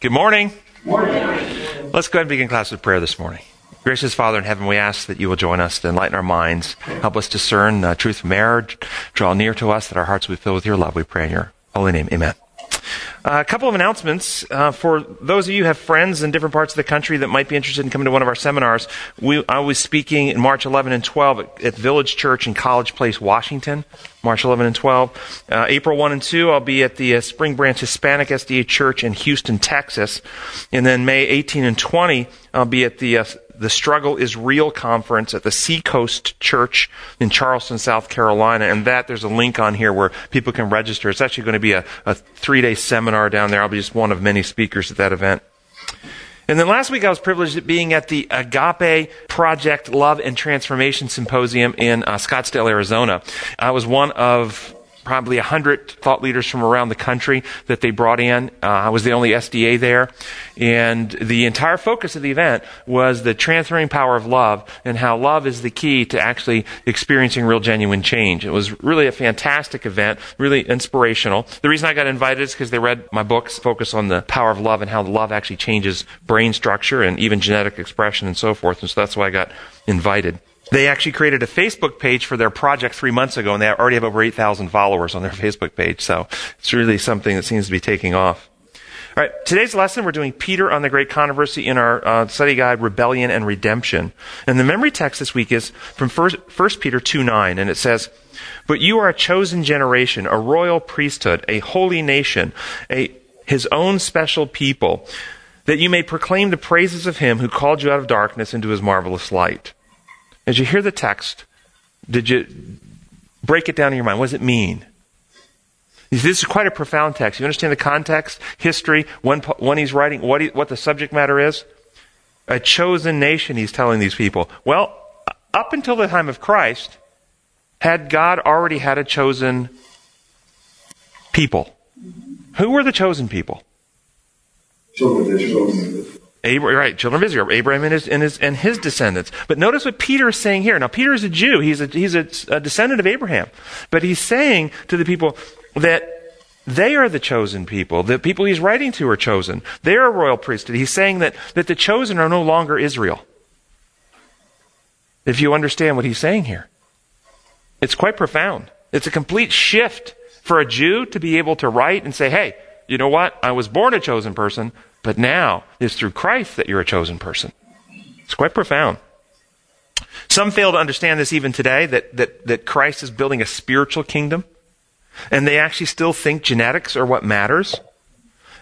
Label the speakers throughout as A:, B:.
A: Good morning. morning. Let's go ahead and begin class with prayer this morning. Gracious Father in heaven, we ask that you will join us to enlighten our minds, help us discern uh, truth from error, draw near to us, that our hearts will be filled with your love. We pray in your holy name. Amen. Uh, a couple of announcements uh, for those of you who have friends in different parts of the country that might be interested in coming to one of our seminars. We, I was speaking in March 11 and 12 at, at Village Church in College Place, Washington. March 11 and 12. Uh, April 1 and 2, I'll be at the uh, Spring Branch Hispanic SDA Church in Houston, Texas. And then May 18 and 20, I'll be at the uh, the Struggle is Real conference at the Seacoast Church in Charleston, South Carolina. And that, there's a link on here where people can register. It's actually going to be a, a three day seminar down there. I'll be just one of many speakers at that event. And then last week I was privileged at being at the Agape Project Love and Transformation Symposium in uh, Scottsdale, Arizona. I was one of probably 100 thought leaders from around the country that they brought in. Uh, I was the only SDA there. And the entire focus of the event was the transferring power of love and how love is the key to actually experiencing real genuine change. It was really a fantastic event, really inspirational. The reason I got invited is because they read my books, focus on the power of love and how love actually changes brain structure and even genetic expression and so forth. And so that's why I got invited. They actually created a Facebook page for their project three months ago, and they already have over 8,000 followers on their Facebook page. So it's really something that seems to be taking off. All right, today's lesson, we're doing Peter on the Great Controversy in our uh, study guide, Rebellion and Redemption. And the memory text this week is from 1 Peter 2 9, and it says, But you are a chosen generation, a royal priesthood, a holy nation, a, his own special people, that you may proclaim the praises of him who called you out of darkness into his marvelous light. As you hear the text, did you break it down in your mind? What does it mean? This is quite a profound text. You understand the context, history, when, when he's writing, what, he, what the subject matter is? A chosen nation, he's telling these people. Well, up until the time of Christ, had God already had a chosen people? Who were the chosen people?
B: Children of Israel.
A: Abraham, right, children of Israel, Abraham and his, and his, and his descendants. But notice what Peter is saying here. Now, Peter is a Jew. He's a, he's a, a descendant of Abraham. But he's saying to the people that they are the chosen people. The people he's writing to are chosen. They're a royal priesthood. He's saying that, that the chosen are no longer Israel. If you understand what he's saying here, it's quite profound. It's a complete shift for a Jew to be able to write and say, hey, you know what? I was born a chosen person, but now it's through Christ that you're a chosen person. It's quite profound. Some fail to understand this even today that, that, that Christ is building a spiritual kingdom. And they actually still think genetics are what matters.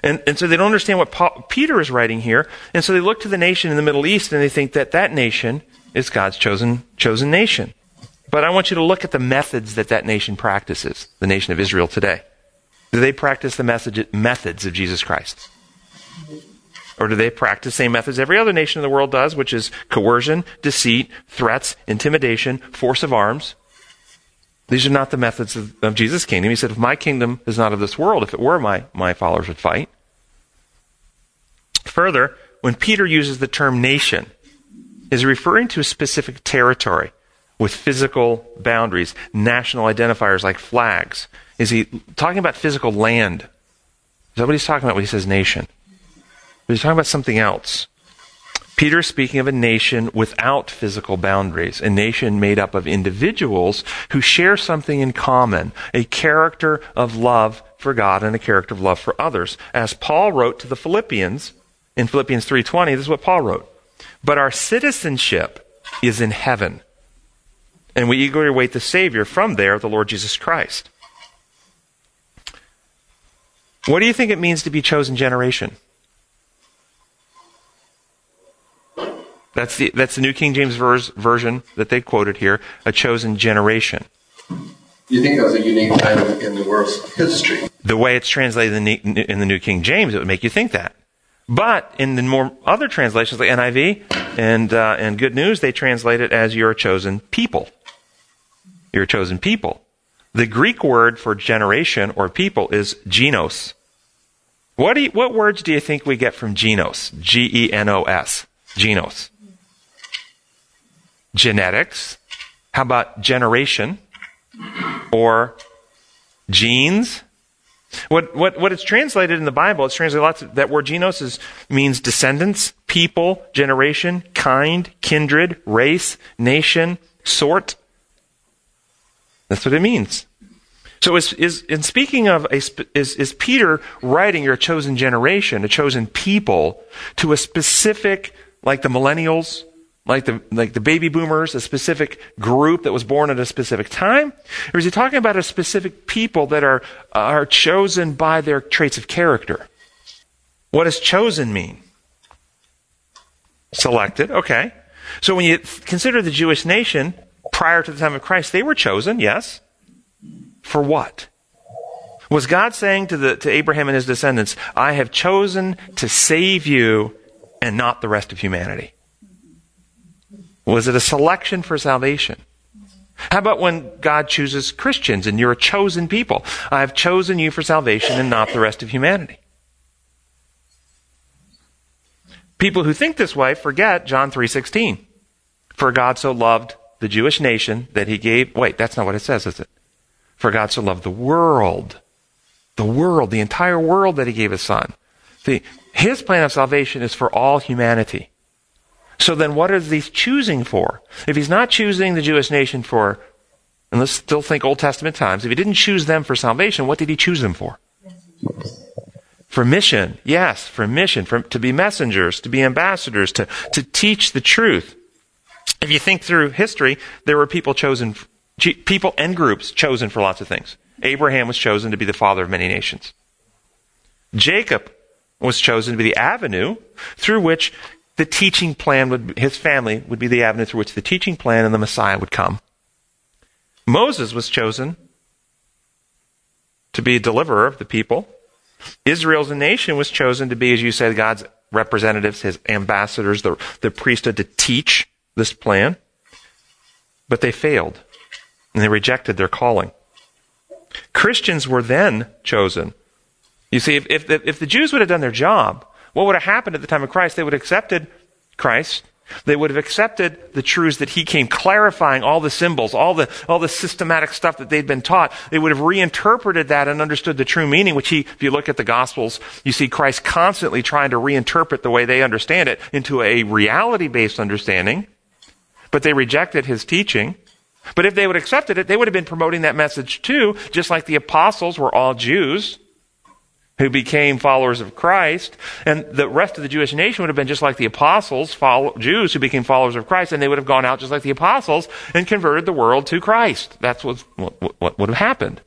A: And, and so they don't understand what Paul, Peter is writing here. And so they look to the nation in the Middle East and they think that that nation is God's chosen, chosen nation. But I want you to look at the methods that that nation practices, the nation of Israel today. Do they practice the message, methods of Jesus Christ? Or do they practice the same methods every other nation in the world does, which is coercion, deceit, threats, intimidation, force of arms? These are not the methods of, of Jesus' kingdom. He said, if my kingdom is not of this world, if it were, my, my followers would fight. Further, when Peter uses the term nation, is referring to a specific territory with physical boundaries, national identifiers like flags. Is he talking about physical land? Is that what he's talking about when he says nation? But he's talking about something else. Peter is speaking of a nation without physical boundaries, a nation made up of individuals who share something in common, a character of love for God and a character of love for others. As Paul wrote to the Philippians in Philippians 3:20, this is what Paul wrote. But our citizenship is in heaven, and we eagerly await the Savior from there, the Lord Jesus Christ. What do you think it means to be chosen generation? That's the, that's the New King James verse, version that they quoted here, a chosen generation.
B: You think that was a unique time in the world's history?
A: The way it's translated in the, in the New King James, it would make you think that. But in the more other translations like NIV and uh, and Good News, they translate it as "you're a chosen people." You're a chosen people. The Greek word for generation or people is genos. What you, what words do you think we get from genos? G E N O S. Genos genetics. How about generation or genes? What, what, what it's translated in the Bible, it's translated lots of, that word genos is, means descendants, people, generation, kind, kindred, race, nation, sort. That's what it means. So is, is in speaking of a, is, is Peter writing your chosen generation, a chosen people, to a specific, like the millennials, like the, like the baby boomers, a specific group that was born at a specific time? Or is he talking about a specific people that are, are chosen by their traits of character? What does chosen mean? Selected, okay. So when you consider the Jewish nation prior to the time of Christ, they were chosen, yes. For what? Was God saying to, the, to Abraham and his descendants, I have chosen to save you and not the rest of humanity? Was it a selection for salvation? How about when God chooses Christians and you're a chosen people? I have chosen you for salvation and not the rest of humanity. People who think this way forget John 3:16. For God so loved the Jewish nation that he gave Wait, that's not what it says, is it? For God so loved the world, the world, the entire world that he gave his son. See, his plan of salvation is for all humanity. So then what is he choosing for? If he's not choosing the Jewish nation for, and let's still think Old Testament times, if he didn't choose them for salvation, what did he choose them for? For mission, yes, for mission, for, to be messengers, to be ambassadors, to, to teach the truth. If you think through history, there were people chosen people and groups chosen for lots of things. Abraham was chosen to be the father of many nations. Jacob was chosen to be the avenue through which the teaching plan would, his family would be the avenue through which the teaching plan and the Messiah would come. Moses was chosen to be a deliverer of the people. Israel as a nation was chosen to be, as you said, God's representatives, his ambassadors, the, the priesthood to teach this plan. But they failed and they rejected their calling. Christians were then chosen. You see, if, if, if the Jews would have done their job, what would have happened at the time of Christ? They would have accepted Christ. They would have accepted the truths that he came clarifying all the symbols, all the, all the systematic stuff that they'd been taught. They would have reinterpreted that and understood the true meaning, which he, if you look at the Gospels, you see Christ constantly trying to reinterpret the way they understand it into a reality based understanding. But they rejected his teaching. But if they would have accepted it, they would have been promoting that message too, just like the apostles were all Jews who became followers of Christ, and the rest of the Jewish nation would have been just like the apostles, follow, Jews who became followers of Christ, and they would have gone out just like the apostles and converted the world to Christ. That's what, what, what would have happened.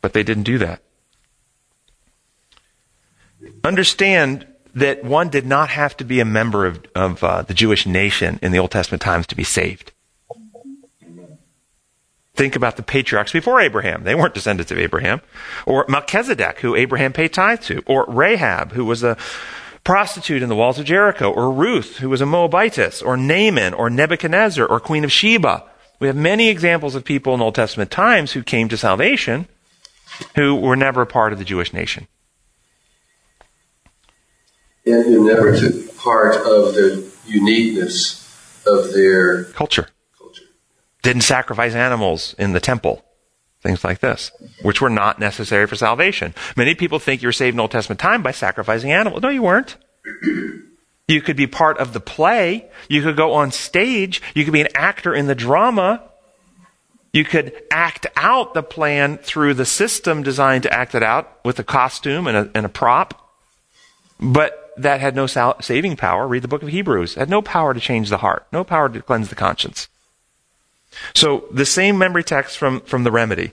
A: But they didn't do that. Understand that one did not have to be a member of, of uh, the Jewish nation in the Old Testament times to be saved. Think about the patriarchs before Abraham. They weren't descendants of Abraham. Or Melchizedek, who Abraham paid tithe to. Or Rahab, who was a prostitute in the walls of Jericho. Or Ruth, who was a Moabitess. Or Naaman, or Nebuchadnezzar, or Queen of Sheba. We have many examples of people in Old Testament times who came to salvation who were never a part of the Jewish nation.
B: And who never took part of the uniqueness of their
A: culture didn't sacrifice animals in the temple. Things like this, which were not necessary for salvation. Many people think you're saved in Old Testament time by sacrificing animals. No, you weren't. You could be part of the play. You could go on stage. You could be an actor in the drama. You could act out the plan through the system designed to act it out with a costume and a, and a prop. But that had no sal- saving power. Read the book of Hebrews. It had no power to change the heart, no power to cleanse the conscience. So the same memory text from, from the remedy.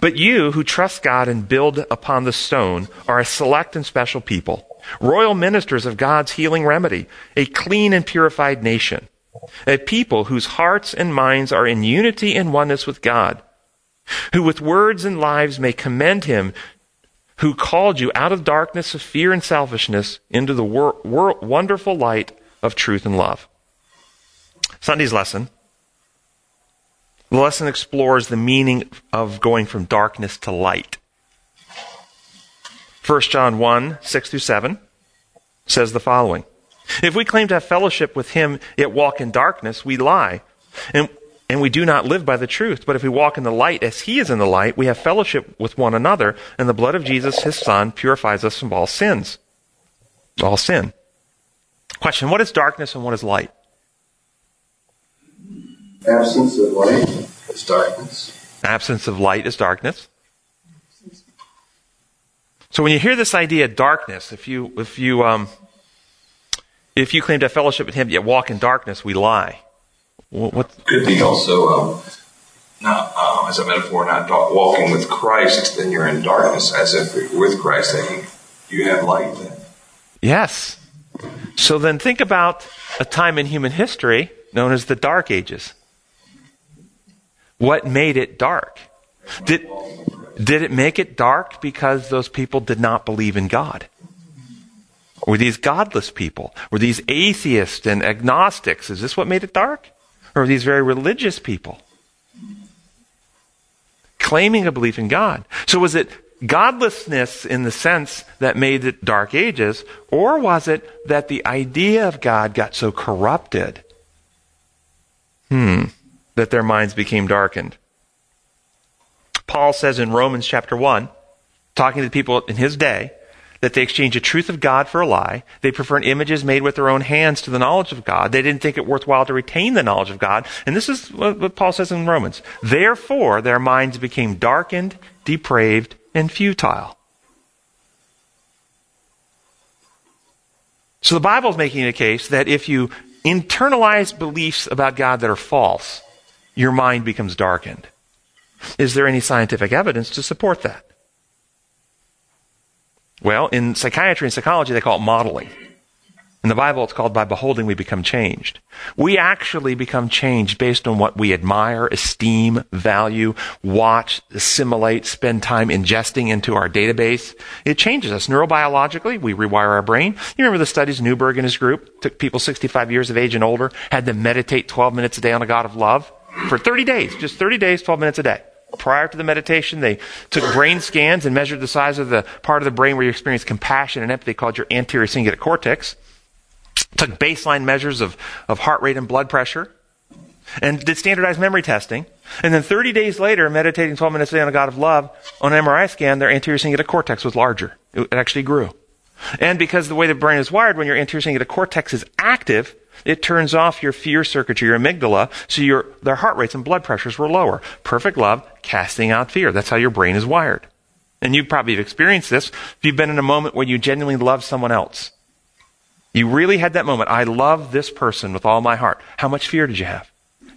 A: But you who trust God and build upon the stone are a select and special people, royal ministers of God's healing remedy, a clean and purified nation, a people whose hearts and minds are in unity and oneness with God, who with words and lives may commend him who called you out of darkness of fear and selfishness into the wor- wor- wonderful light of truth and love. Sunday's lesson the lesson explores the meaning of going from darkness to light. 1 John 1, 6 through 7 says the following. If we claim to have fellowship with him, yet walk in darkness, we lie. And and we do not live by the truth. But if we walk in the light as he is in the light, we have fellowship with one another, and the blood of Jesus, his son, purifies us from all sins. All sin. Question What is darkness and what is light?
B: Absence of light is darkness.
A: Absence of light is darkness. So when you hear this idea of darkness, if you if you um, if you claim to have fellowship with him yet walk in darkness, we lie. What, what?
C: Could be also um, not um, as a metaphor, not walking with Christ, then you're in darkness. As if you're with Christ, then you, you have light. Then.
A: Yes. So then think about a time in human history known as the Dark Ages. What made it dark? Did, did it make it dark because those people did not believe in God? Were these godless people? Were these atheists and agnostics? Is this what made it dark? Or were these very religious people? Claiming a belief in God. So was it godlessness in the sense that made it dark ages, or was it that the idea of God got so corrupted? Hmm. That their minds became darkened. Paul says in Romans chapter 1, talking to the people in his day, that they exchange the truth of God for a lie. They prefer images made with their own hands to the knowledge of God. They didn't think it worthwhile to retain the knowledge of God. And this is what Paul says in Romans. Therefore, their minds became darkened, depraved, and futile. So the Bible is making a case that if you internalize beliefs about God that are false, your mind becomes darkened. Is there any scientific evidence to support that? Well, in psychiatry and psychology, they call it modeling. In the Bible, it's called by beholding we become changed. We actually become changed based on what we admire, esteem, value, watch, assimilate, spend time ingesting into our database. It changes us neurobiologically. We rewire our brain. You remember the studies Newberg and his group took people 65 years of age and older, had them meditate 12 minutes a day on a God of love for 30 days, just 30 days, 12 minutes a day. Prior to the meditation, they took brain scans and measured the size of the part of the brain where you experience compassion and empathy called your anterior cingulate cortex. Took baseline measures of, of heart rate and blood pressure and did standardized memory testing. And then 30 days later, meditating 12 minutes a day on a God of love, on an MRI scan, their anterior cingulate cortex was larger. It actually grew. And because the way the brain is wired, when your anterior cingulate cortex is active, it turns off your fear circuitry, your amygdala, so your, their heart rates and blood pressures were lower. Perfect love, casting out fear. That's how your brain is wired. And you probably have experienced this if you've been in a moment where you genuinely love someone else. You really had that moment. I love this person with all my heart. How much fear did you have?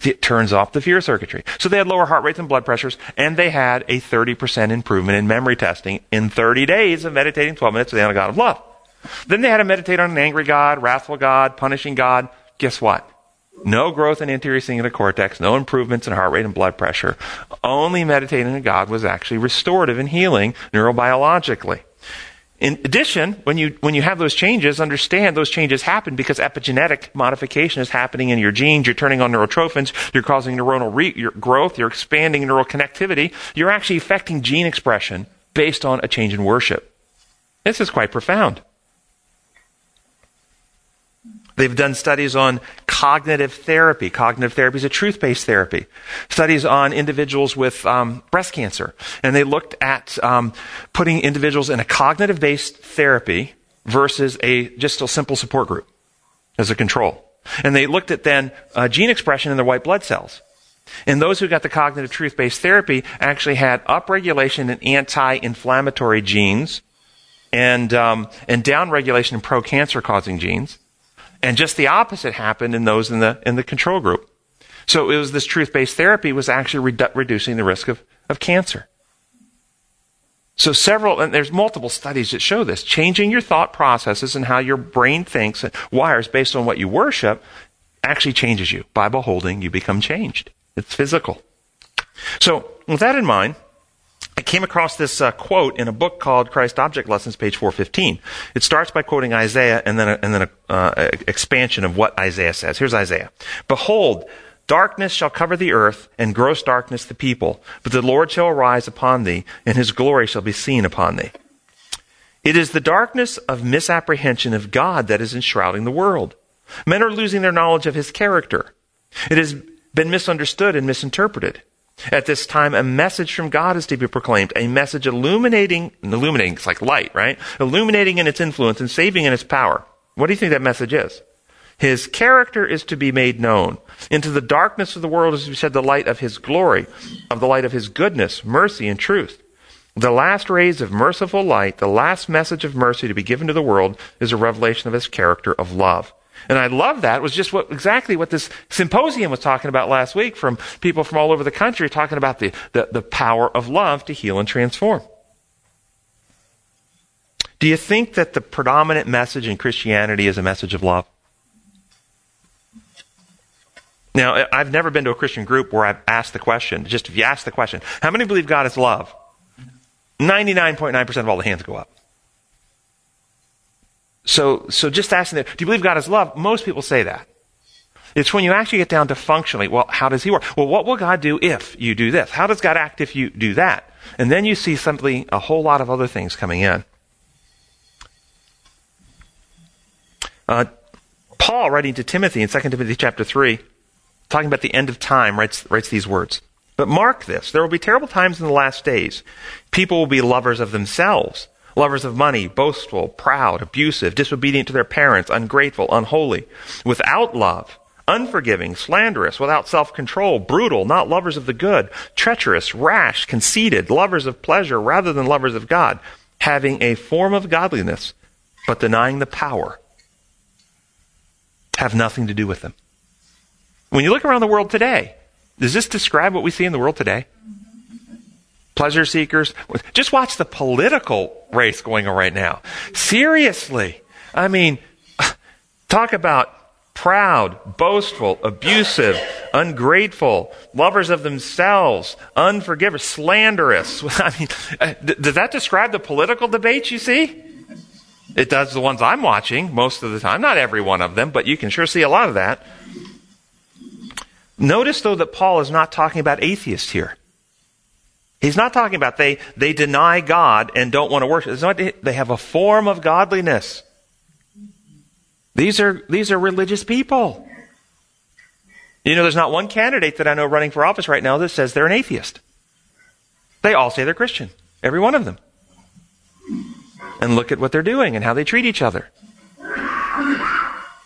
A: It turns off the fear circuitry. So they had lower heart rates and blood pressures, and they had a 30% improvement in memory testing in 30 days of meditating 12 minutes with the God of love. Then they had to meditate on an angry God, wrathful God, punishing God. Guess what? No growth in anterior cingulate cortex, no improvements in heart rate and blood pressure. Only meditating on God was actually restorative and healing neurobiologically. In addition, when you, when you have those changes, understand those changes happen because epigenetic modification is happening in your genes. You're turning on neurotrophins. You're causing neuronal re- growth. You're expanding neural connectivity. You're actually affecting gene expression based on a change in worship. This is quite profound. They've done studies on cognitive therapy. Cognitive therapy is a truth based therapy. Studies on individuals with um, breast cancer. And they looked at um, putting individuals in a cognitive based therapy versus a just a simple support group as a control. And they looked at then uh, gene expression in their white blood cells. And those who got the cognitive truth based therapy actually had upregulation in anti inflammatory genes and, um, and downregulation in pro cancer causing genes. And just the opposite happened in those in the, in the control group. So it was this truth-based therapy was actually redu- reducing the risk of, of cancer. So several, and there's multiple studies that show this. Changing your thought processes and how your brain thinks and wires based on what you worship actually changes you. By beholding, you become changed. It's physical. So with that in mind, I came across this uh, quote in a book called Christ Object Lessons, page 415. It starts by quoting Isaiah and then, a, and then an uh, expansion of what Isaiah says. Here's Isaiah. Behold, darkness shall cover the earth and gross darkness the people, but the Lord shall arise upon thee and his glory shall be seen upon thee. It is the darkness of misapprehension of God that is enshrouding the world. Men are losing their knowledge of his character. It has been misunderstood and misinterpreted. At this time, a message from God is to be proclaimed, a message illuminating, illuminating, it's like light, right? Illuminating in its influence and saving in its power. What do you think that message is? His character is to be made known. Into the darkness of the world to be shed the light of His glory, of the light of His goodness, mercy, and truth. The last rays of merciful light, the last message of mercy to be given to the world, is a revelation of His character of love. And I love that. It was just what, exactly what this symposium was talking about last week from people from all over the country talking about the, the, the power of love to heal and transform. Do you think that the predominant message in Christianity is a message of love? Now, I've never been to a Christian group where I've asked the question, just if you ask the question, how many believe God is love? 99.9% of all the hands go up. So, so just asking that, do you believe God is love? Most people say that. It's when you actually get down to functionally, well, how does he work? Well, what will God do if you do this? How does God act if you do that? And then you see simply a whole lot of other things coming in. Uh, Paul, writing to Timothy in 2 Timothy chapter 3, talking about the end of time, writes, writes these words. But mark this, there will be terrible times in the last days. People will be lovers of themselves lovers of money, boastful, proud, abusive, disobedient to their parents, ungrateful, unholy, without love, unforgiving, slanderous, without self control, brutal, not lovers of the good, treacherous, rash, conceited, lovers of pleasure rather than lovers of God, having a form of godliness, but denying the power, have nothing to do with them. When you look around the world today, does this describe what we see in the world today? Pleasure seekers. Just watch the political race going on right now. Seriously. I mean, talk about proud, boastful, abusive, ungrateful, lovers of themselves, unforgiving, slanderous. I mean, uh, does that describe the political debates you see? It does the ones I'm watching most of the time. Not every one of them, but you can sure see a lot of that. Notice, though, that Paul is not talking about atheists here. He's not talking about they, they deny God and don't want to worship. Not, they have a form of godliness. These are, these are religious people. You know, there's not one candidate that I know running for office right now that says they're an atheist. They all say they're Christian. Every one of them. And look at what they're doing and how they treat each other.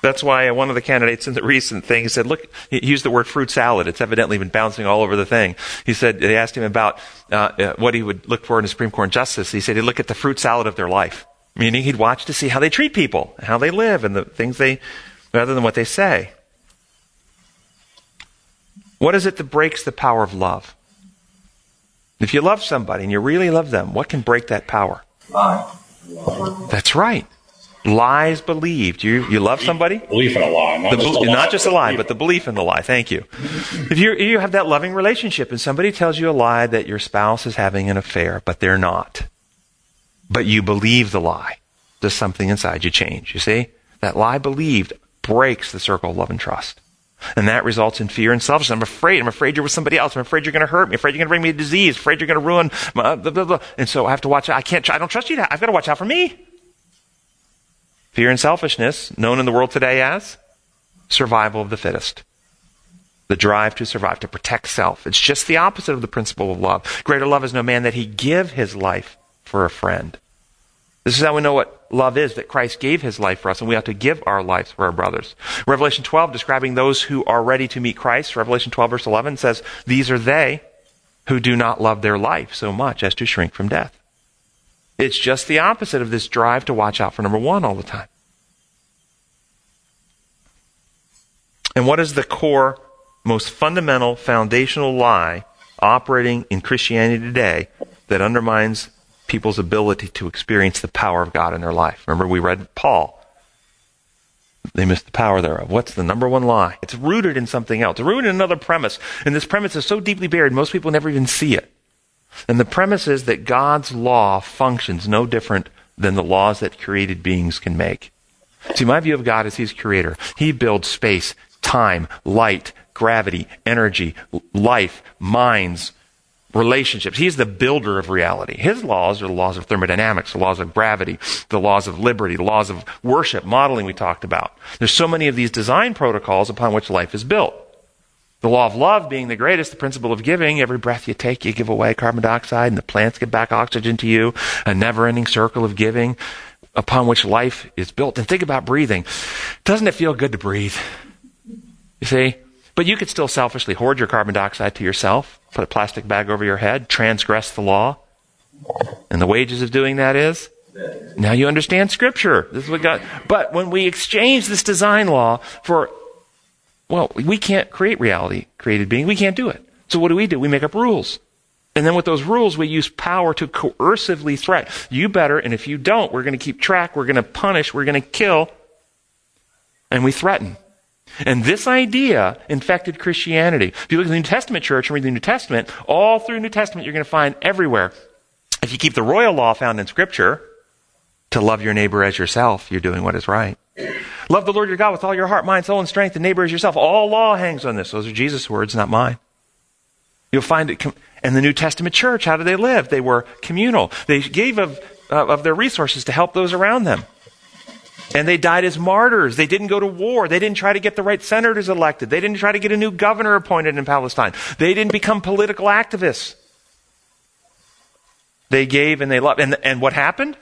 A: That's why one of the candidates in the recent thing said, look, he used the word fruit salad. It's evidently been bouncing all over the thing. He said, they asked him about uh, uh, what he would look for in a Supreme Court justice. He said he'd look at the fruit salad of their life, meaning he'd watch to see how they treat people, how they live, and the things they, rather than what they say. What is it that breaks the power of love? If you love somebody and you really love them, what can break that power?
C: Lie.
A: That's right lies believed. You you love somebody?
D: Belief in a lie, not,
A: the,
D: just, a
A: not
D: lie,
A: just a lie, but the belief in the lie. Thank you. if you you have that loving relationship, and somebody tells you a lie that your spouse is having an affair, but they're not, but you believe the lie, does something inside you change? You see, that lie believed breaks the circle of love and trust. And that results in fear and selfishness. I'm afraid. I'm afraid you're with somebody else. I'm afraid you're going to hurt me. I'm afraid you're going to bring me a disease. I'm afraid you're going to ruin my, blah, blah, blah. And so I have to watch out. I can't, I don't trust you. I've got to watch out for me. Fear and selfishness, known in the world today as survival of the fittest. The drive to survive, to protect self. It's just the opposite of the principle of love. Greater love is no man that he give his life for a friend. This is how we know what love is, that Christ gave his life for us, and we ought to give our lives for our brothers. Revelation 12, describing those who are ready to meet Christ, Revelation 12, verse 11 says, These are they who do not love their life so much as to shrink from death. It's just the opposite of this drive to watch out for number one all the time. And what is the core, most fundamental, foundational lie operating in Christianity today that undermines people's ability to experience the power of God in their life? Remember, we read Paul. They missed the power thereof. What's the number one lie? It's rooted in something else. It's rooted in another premise. And this premise is so deeply buried, most people never even see it. And the premise is that God's law functions no different than the laws that created beings can make. See, my view of God is He's creator. He builds space, time, light, gravity, energy, life, minds, relationships. He's the builder of reality. His laws are the laws of thermodynamics, the laws of gravity, the laws of liberty, the laws of worship, modeling we talked about. There's so many of these design protocols upon which life is built. The law of love being the greatest, the principle of giving. Every breath you take, you give away carbon dioxide, and the plants give back oxygen to you. A never ending circle of giving upon which life is built. And think about breathing. Doesn't it feel good to breathe? You see? But you could still selfishly hoard your carbon dioxide to yourself, put a plastic bag over your head, transgress the law. And the wages of doing that is? Now you understand Scripture. This is what God. But when we exchange this design law for, well, we can't create reality, created being. We can't do it. So what do we do? We make up rules. And then with those rules, we use power to coercively threat. You better, and if you don't, we're going to keep track, we're going to punish, we're going to kill, and we threaten. And this idea infected Christianity. If you look at the New Testament church and read the New Testament, all through New Testament, you're going to find everywhere. If you keep the royal law found in Scripture, to love your neighbor as yourself, you're doing what is right. Love the Lord your God with all your heart, mind, soul, and strength, and neighbor as yourself. All law hangs on this. Those are Jesus' words, not mine. You'll find it. In the New Testament church, how did they live? They were communal. They gave of, uh, of their resources to help those around them. And they died as martyrs. They didn't go to war. They didn't try to get the right senators elected. They didn't try to get a new governor appointed in Palestine. They didn't become political activists. They gave and they loved. And, and what happened?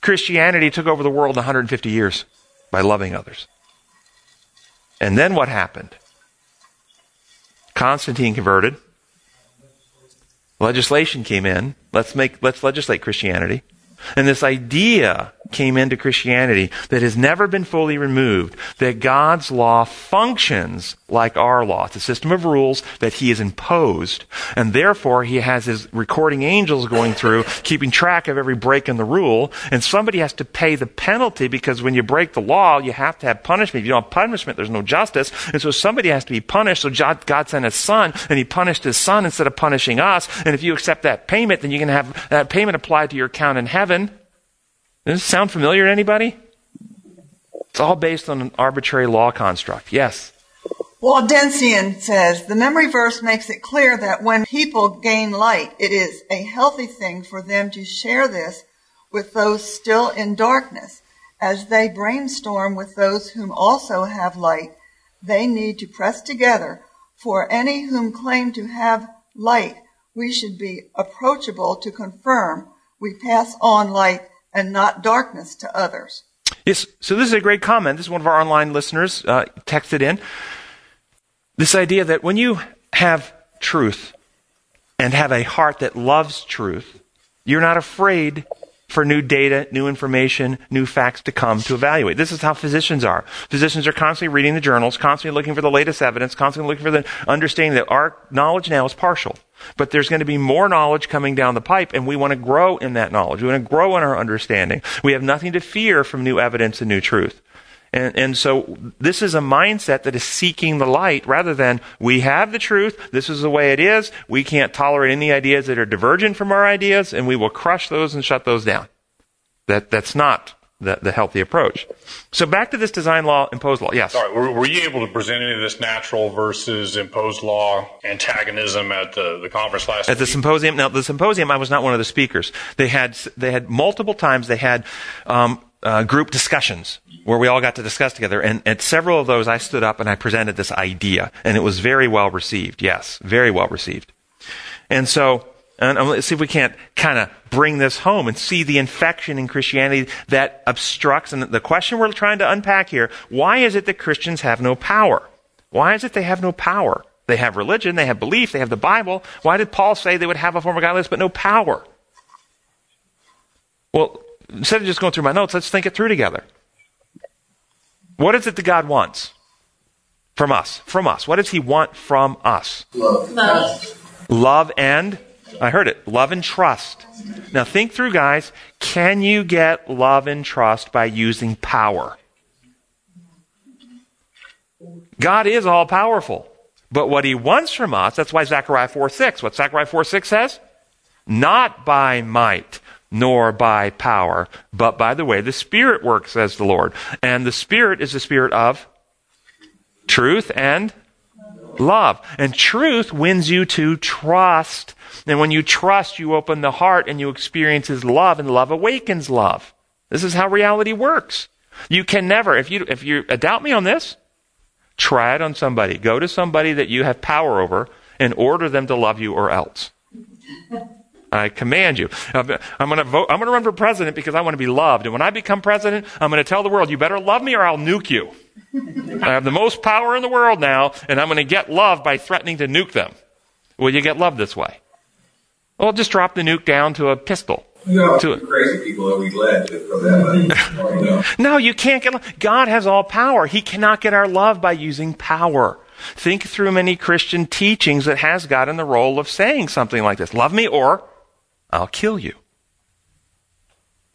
A: Christianity took over the world in 150 years by loving others. And then what happened? Constantine converted. Legislation came in. Let's make, let's legislate Christianity. And this idea came into Christianity that has never been fully removed that God's law functions like our law. It's a system of rules that He has imposed, and therefore He has His recording angels going through, keeping track of every break in the rule, and somebody has to pay the penalty because when you break the law, you have to have punishment. If you don't have punishment, there's no justice, and so somebody has to be punished. So God sent His Son, and He punished His Son instead of punishing us, and if you accept that payment, then you can have that payment applied to your account in heaven. Does this sound familiar to anybody? It's all based on an arbitrary law construct. Yes.
D: Waldensian says the memory verse makes it clear that when people gain light, it is a healthy thing for them to share this with those still in darkness. As they brainstorm with those whom also have light, they need to press together. For any whom claim to have light, we should be approachable to confirm we pass on light and not darkness to others.
A: Yes, so this is a great comment. This is one of our online listeners uh, texted in. This idea that when you have truth and have a heart that loves truth, you're not afraid for new data, new information, new facts to come to evaluate. This is how physicians are. Physicians are constantly reading the journals, constantly looking for the latest evidence, constantly looking for the understanding that our knowledge now is partial. But there's going to be more knowledge coming down the pipe, and we want to grow in that knowledge. We want to grow in our understanding. We have nothing to fear from new evidence and new truth. And, and so this is a mindset that is seeking the light rather than we have the truth, this is the way it is, we can't tolerate any ideas that are divergent from our ideas, and we will crush those and shut those down. That, that's not the, the healthy approach. So back to this design law, imposed law. Yes.
E: Sorry, were, were, you able to present any of this natural versus imposed law antagonism at the, the conference last
A: At the
E: week?
A: symposium, now the symposium, I was not one of the speakers. They had, they had multiple times, they had, um, uh, group discussions where we all got to discuss together. And at several of those, I stood up and I presented this idea, and it was very well received. Yes, very well received. And so, and let's see if we can't kind of bring this home and see the infection in Christianity that obstructs. And the question we're trying to unpack here why is it that Christians have no power? Why is it they have no power? They have religion, they have belief, they have the Bible. Why did Paul say they would have a form of godliness but no power? Well, instead of just going through my notes, let's think it through together. What is it that God wants from us? From us. What does He want from us?
B: Love.
D: Love.
A: Love and, I heard it, love and trust. Now think through, guys. Can you get love and trust by using power? God is all powerful. But what He wants from us, that's why Zechariah 4 6, what Zechariah 4 6 says? Not by might, nor by power, but by the way the Spirit works, says the Lord. And the Spirit is the Spirit of truth and love. And truth wins you to trust. And when you trust, you open the heart and you experience His love, and love awakens love. This is how reality works. You can never, if you, if you uh, doubt me on this, Try it on somebody. Go to somebody that you have power over and order them to love you or else. I command you. I'm going to vote. I'm going to run for president because I want to be loved. And when I become president, I'm going to tell the world, you better love me or I'll nuke you. I have the most power in the world now, and I'm going to get love by threatening to nuke them. Will you get love this way? Well, just drop the nuke down to a pistol.
C: You to crazy people led to from that.
A: no, you can't get. God has all power. He cannot get our love by using power. Think through many Christian teachings that has God in the role of saying something like this: "Love me, or I'll kill you."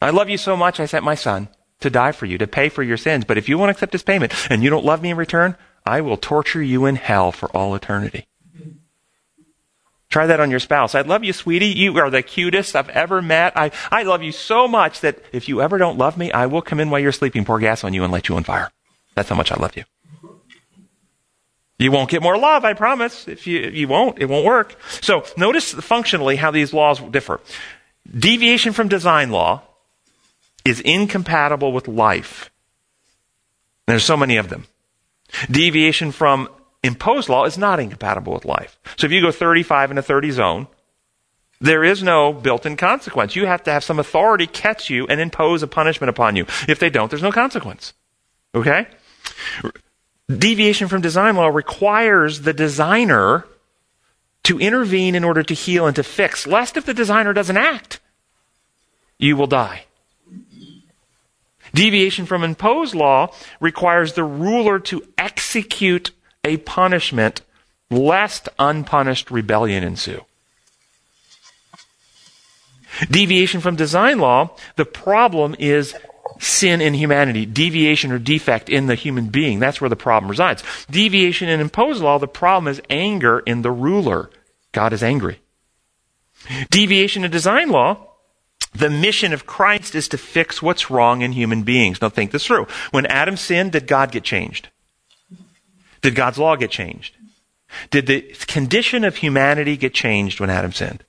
A: I love you so much, I sent my son to die for you, to pay for your sins. But if you won't accept his payment and you don't love me in return, I will torture you in hell for all eternity. Try that on your spouse. I love you, sweetie. You are the cutest I've ever met. I, I love you so much that if you ever don't love me, I will come in while you're sleeping, pour gas on you, and light you on fire. That's how much I love you. You won't get more love, I promise. If you, you won't, it won't work. So notice functionally how these laws differ. Deviation from design law is incompatible with life. There's so many of them. Deviation from imposed law is not incompatible with life. So if you go 35 in a 30 zone, there is no built-in consequence. You have to have some authority catch you and impose a punishment upon you. If they don't, there's no consequence. Okay? Deviation from design law requires the designer to intervene in order to heal and to fix, lest if the designer doesn't act, you will die. Deviation from imposed law requires the ruler to execute a punishment lest unpunished rebellion ensue. Deviation from design law, the problem is sin in humanity, deviation or defect in the human being. That's where the problem resides. Deviation in imposed law, the problem is anger in the ruler. God is angry. Deviation in design law, the mission of Christ is to fix what's wrong in human beings. Now think this through. When Adam sinned, did God get changed? Did God's law get changed? Did the condition of humanity get changed when Adam sinned?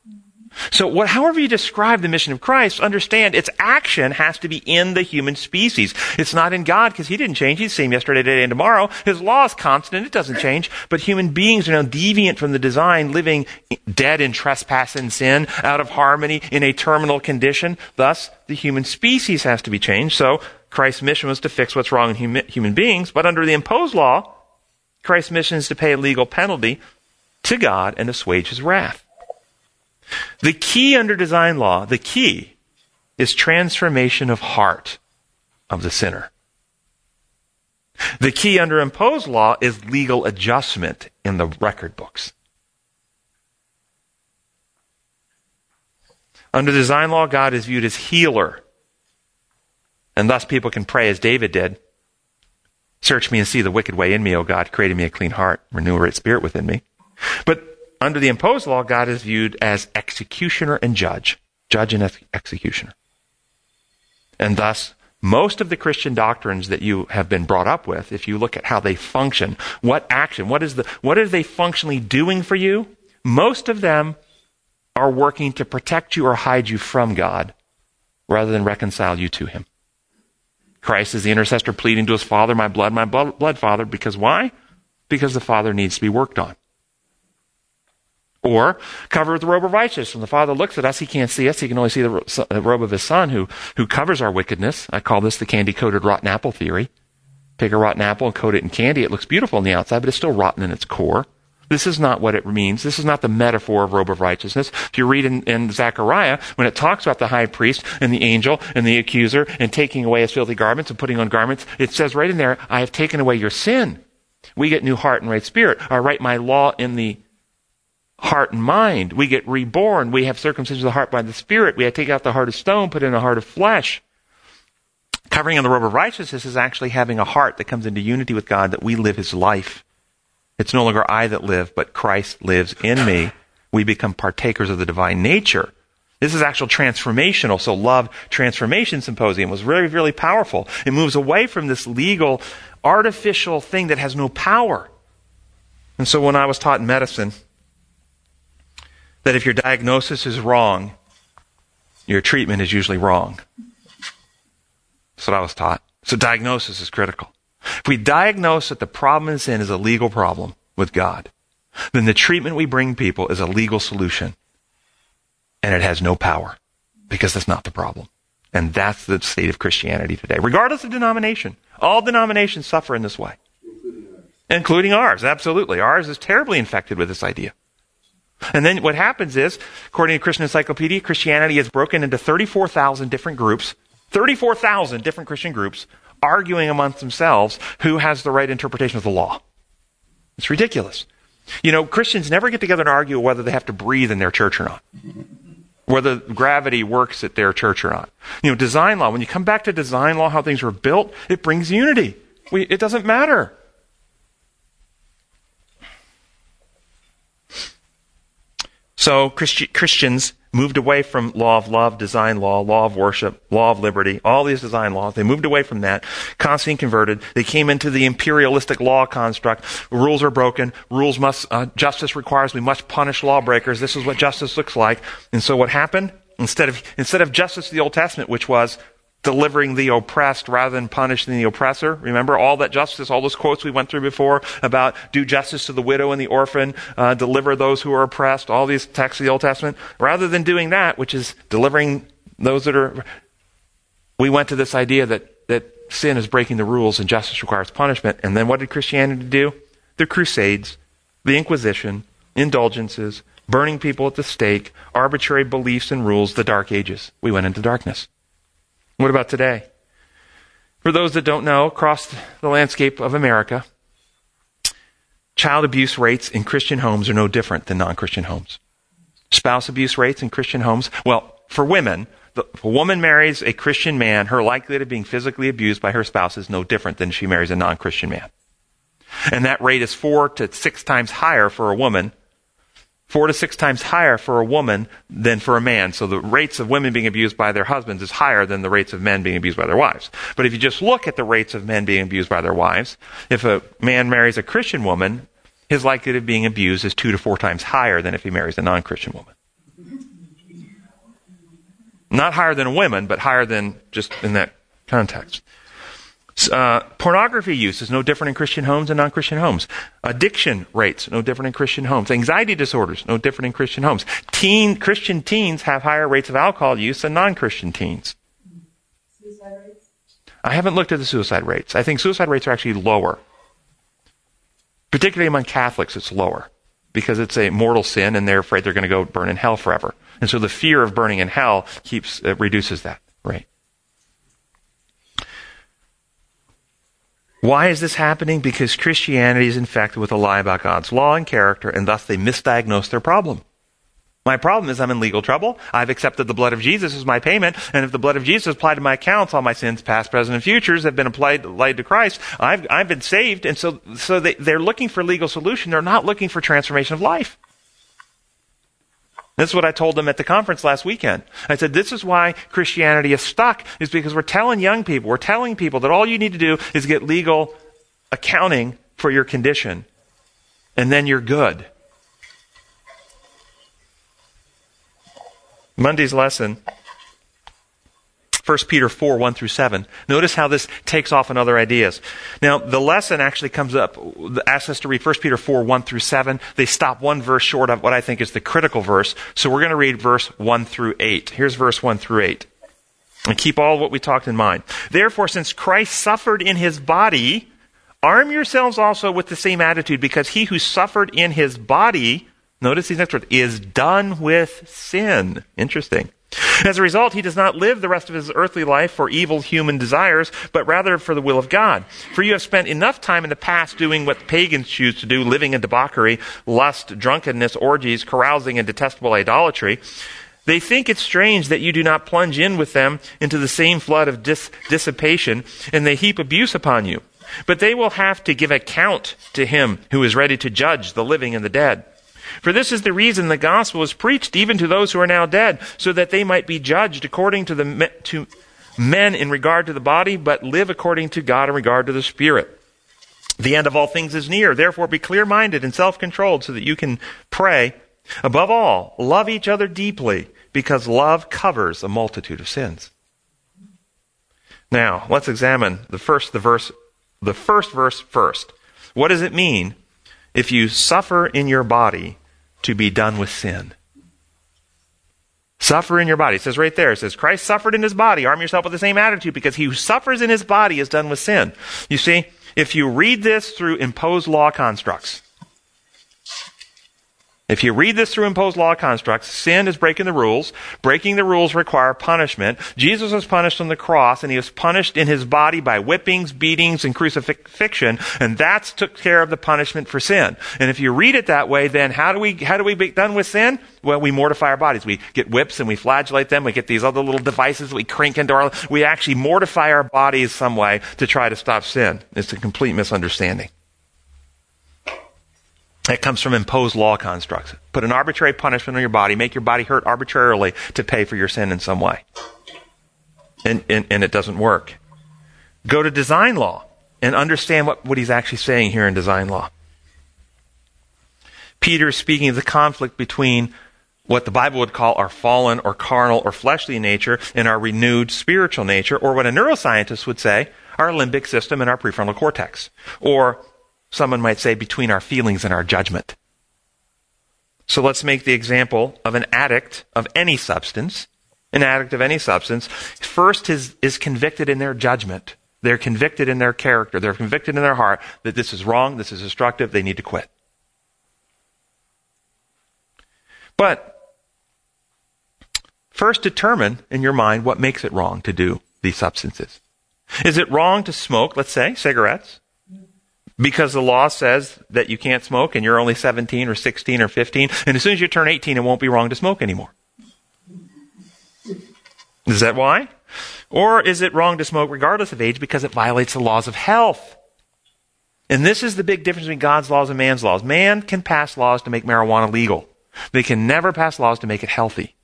A: So what, however you describe the mission of Christ, understand its action has to be in the human species. It's not in God because He didn't change. He's the same yesterday, today, and tomorrow. His law is constant. It doesn't change. But human beings are now deviant from the design, living dead in trespass and sin, out of harmony, in a terminal condition. Thus, the human species has to be changed. So Christ's mission was to fix what's wrong in human beings. But under the imposed law, Christ's mission is to pay a legal penalty to God and assuage his wrath. The key under design law, the key, is transformation of heart of the sinner. The key under imposed law is legal adjustment in the record books. Under design law, God is viewed as healer. And thus people can pray as David did Search me and see the wicked way in me, O God, creating me a clean heart, renew a right spirit within me. But under the imposed law, God is viewed as executioner and judge, judge and executioner. And thus, most of the Christian doctrines that you have been brought up with, if you look at how they function, what action, what is the, what are they functionally doing for you? Most of them are working to protect you or hide you from God rather than reconcile you to Him. Christ is the intercessor pleading to his Father, my blood, my blood, Father. Because why? Because the Father needs to be worked on. Or cover with the robe of righteousness. When the Father looks at us, he can't see us. He can only see the robe of his Son who, who covers our wickedness. I call this the candy coated rotten apple theory. Take a rotten apple and coat it in candy. It looks beautiful on the outside, but it's still rotten in its core. This is not what it means. This is not the metaphor of robe of righteousness. If you read in, in Zechariah, when it talks about the high priest and the angel and the accuser and taking away his filthy garments and putting on garments, it says right in there, I have taken away your sin. We get new heart and right spirit. I write my law in the heart and mind. We get reborn. We have circumcision of the heart by the Spirit. We take out the heart of stone, put in a heart of flesh. Covering in the robe of righteousness is actually having a heart that comes into unity with God, that we live His life. It's no longer I that live, but Christ lives in me. We become partakers of the divine nature. This is actual transformational. So love transformation symposium was really, really powerful. It moves away from this legal, artificial thing that has no power. And so when I was taught in medicine, that if your diagnosis is wrong, your treatment is usually wrong. That's what I was taught. So diagnosis is critical. If we diagnose that the problem in sin is a legal problem with God, then the treatment we bring people is a legal solution. And it has no power because that's not the problem. And that's the state of Christianity today, regardless of denomination. All denominations suffer in this way, including ours. Absolutely. Ours is terribly infected with this idea. And then what happens is, according to Christian Encyclopedia, Christianity is broken into 34,000 different groups, 34,000 different Christian groups, arguing amongst themselves who has the right interpretation of the law. It's ridiculous. You know, Christians never get together and argue whether they have to breathe in their church or not. Whether gravity works at their church or not. You know, design law, when you come back to design law, how things were built, it brings unity. We, it doesn't matter. So Christi- Christians moved away from law of love, design law, law of worship, law of liberty, all these design laws. They moved away from that. Constantine converted. They came into the imperialistic law construct. Rules are broken. Rules must, uh, justice requires we must punish lawbreakers. This is what justice looks like. And so what happened? Instead of, instead of justice of the Old Testament, which was delivering the oppressed rather than punishing the oppressor. Remember all that justice, all those quotes we went through before about do justice to the widow and the orphan, uh, deliver those who are oppressed, all these texts of the Old Testament. Rather than doing that, which is delivering those that are, we went to this idea that, that sin is breaking the rules and justice requires punishment. And then what did Christianity do? The Crusades, the Inquisition, indulgences, burning people at the stake, arbitrary beliefs and rules, the Dark Ages. We went into darkness. What about today? For those that don't know, across the landscape of America, child abuse rates in Christian homes are no different than non Christian homes. Spouse abuse rates in Christian homes, well, for women, if a woman marries a Christian man, her likelihood of being physically abused by her spouse is no different than she marries a non Christian man. And that rate is four to six times higher for a woman four to six times higher for a woman than for a man. So the rates of women being abused by their husbands is higher than the rates of men being abused by their wives. But if you just look at the rates of men being abused by their wives, if a man marries a Christian woman, his likelihood of being abused is two to four times higher than if he marries a non-Christian woman. Not higher than a woman, but higher than just in that context. Uh, pornography use is no different in Christian homes and non Christian homes. Addiction rates, no different in Christian homes. Anxiety disorders, no different in Christian homes. Teen, Christian teens have higher rates of alcohol use than non Christian teens. Suicide rates? I haven't looked at the suicide rates. I think suicide rates are actually lower. Particularly among Catholics, it's lower because it's a mortal sin and they're afraid they're going to go burn in hell forever. And so the fear of burning in hell keeps, reduces that rate. Why is this happening? Because Christianity is infected with a lie about God's law and character, and thus they misdiagnose their problem. My problem is I'm in legal trouble. I've accepted the blood of Jesus as my payment, and if the blood of Jesus applied to my accounts, all my sins, past, present, and futures, have been applied, applied to Christ. I've, I've been saved, and so, so they, they're looking for legal solution. They're not looking for transformation of life. This is what I told them at the conference last weekend. I said, this is why Christianity is stuck, is because we're telling young people, we're telling people that all you need to do is get legal accounting for your condition, and then you're good. Monday's lesson 1 Peter 4, 1 through 7. Notice how this takes off on other ideas. Now, the lesson actually comes up, asks us to read 1 Peter 4, 1 through 7. They stop one verse short of what I think is the critical verse. So we're going to read verse 1 through 8. Here's verse 1 through 8. And keep all what we talked in mind. Therefore, since Christ suffered in his body, arm yourselves also with the same attitude, because he who suffered in his body, notice these next words, is done with sin. Interesting. As a result, he does not live the rest of his earthly life for evil human desires, but rather for the will of God. For you have spent enough time in the past doing what pagans choose to do, living in debauchery, lust, drunkenness, orgies, carousing, and detestable idolatry. They think it strange that you do not plunge in with them into the same flood of dis- dissipation, and they heap abuse upon you. But they will have to give account to him who is ready to judge the living and the dead. For this is the reason the gospel was preached even to those who are now dead, so that they might be judged according to the to men in regard to the body, but live according to God in regard to the spirit. The end of all things is near. Therefore, be clear minded and self controlled so that you can pray. Above all, love each other deeply, because love covers a multitude of sins. Now, let's examine the first the verse the first verse first. What does it mean if you suffer in your body to be done with sin? Suffer in your body. It says right there, it says, Christ suffered in his body. Arm yourself with the same attitude because he who suffers in his body is done with sin. You see, if you read this through imposed law constructs, if you read this through imposed law constructs, sin is breaking the rules. Breaking the rules require punishment. Jesus was punished on the cross, and he was punished in his body by whippings, beatings, and crucifixion, and that took care of the punishment for sin. And if you read it that way, then how do we how do we be done with sin? Well, we mortify our bodies. We get whips and we flagellate them. We get these other little devices we crank into our. We actually mortify our bodies some way to try to stop sin. It's a complete misunderstanding. It comes from imposed law constructs. Put an arbitrary punishment on your body, make your body hurt arbitrarily to pay for your sin in some way. And, and, and it doesn't work. Go to design law and understand what, what he's actually saying here in design law. Peter is speaking of the conflict between what the Bible would call our fallen or carnal or fleshly nature and our renewed spiritual nature, or what a neuroscientist would say, our limbic system and our prefrontal cortex, or someone might say, between our feelings and our judgment. So let's make the example of an addict of any substance. An addict of any substance, first is, is convicted in their judgment. They're convicted in their character. They're convicted in their heart that this is wrong, this is destructive, they need to quit. But first determine in your mind what makes it wrong to do these substances. Is it wrong to smoke, let's say, cigarettes? Because the law says that you can't smoke and you're only 17 or 16 or 15. And as soon as you turn 18, it won't be wrong to smoke anymore. Is that why? Or is it wrong to smoke regardless of age because it violates the laws of health? And this is the big difference between God's laws and man's laws. Man can pass laws to make marijuana legal. They can never pass laws to make it healthy.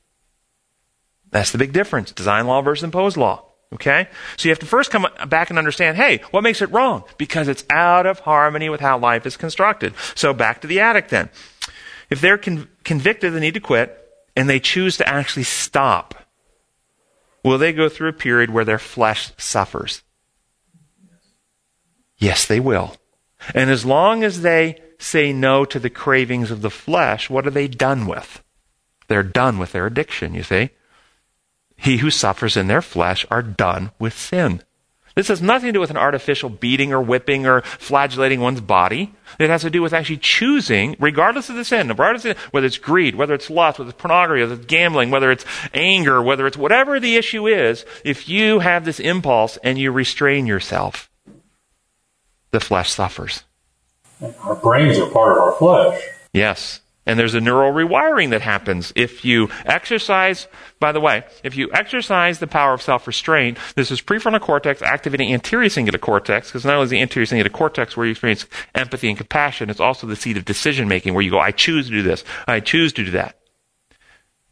A: That's the big difference. Design law versus imposed law. Okay? So you have to first come back and understand, hey, what makes it wrong? Because it's out of harmony with how life is constructed. So back to the addict then. If they're con- convicted they need to quit and they choose to actually stop, will they go through a period where their flesh suffers? Yes, they will. And as long as they say no to the cravings of the flesh, what are they done with? They're done with their addiction, you see he who suffers in their flesh are done with sin. This has nothing to do with an artificial beating or whipping or flagellating one's body. It has to do with actually choosing, regardless of the sin, regardless of, whether it's greed, whether it's lust, whether it's pornography, whether it's gambling, whether it's anger, whether it's whatever the issue is, if you have this impulse and you restrain yourself, the flesh suffers.
E: Our brains are part of our flesh.
A: Yes. And there's a neural rewiring that happens if you exercise, by the way, if you exercise the power of self-restraint, this is prefrontal cortex activating anterior cingulate cortex, because not only is the anterior cingulate cortex where you experience empathy and compassion, it's also the seat of decision making where you go, I choose to do this, I choose to do that.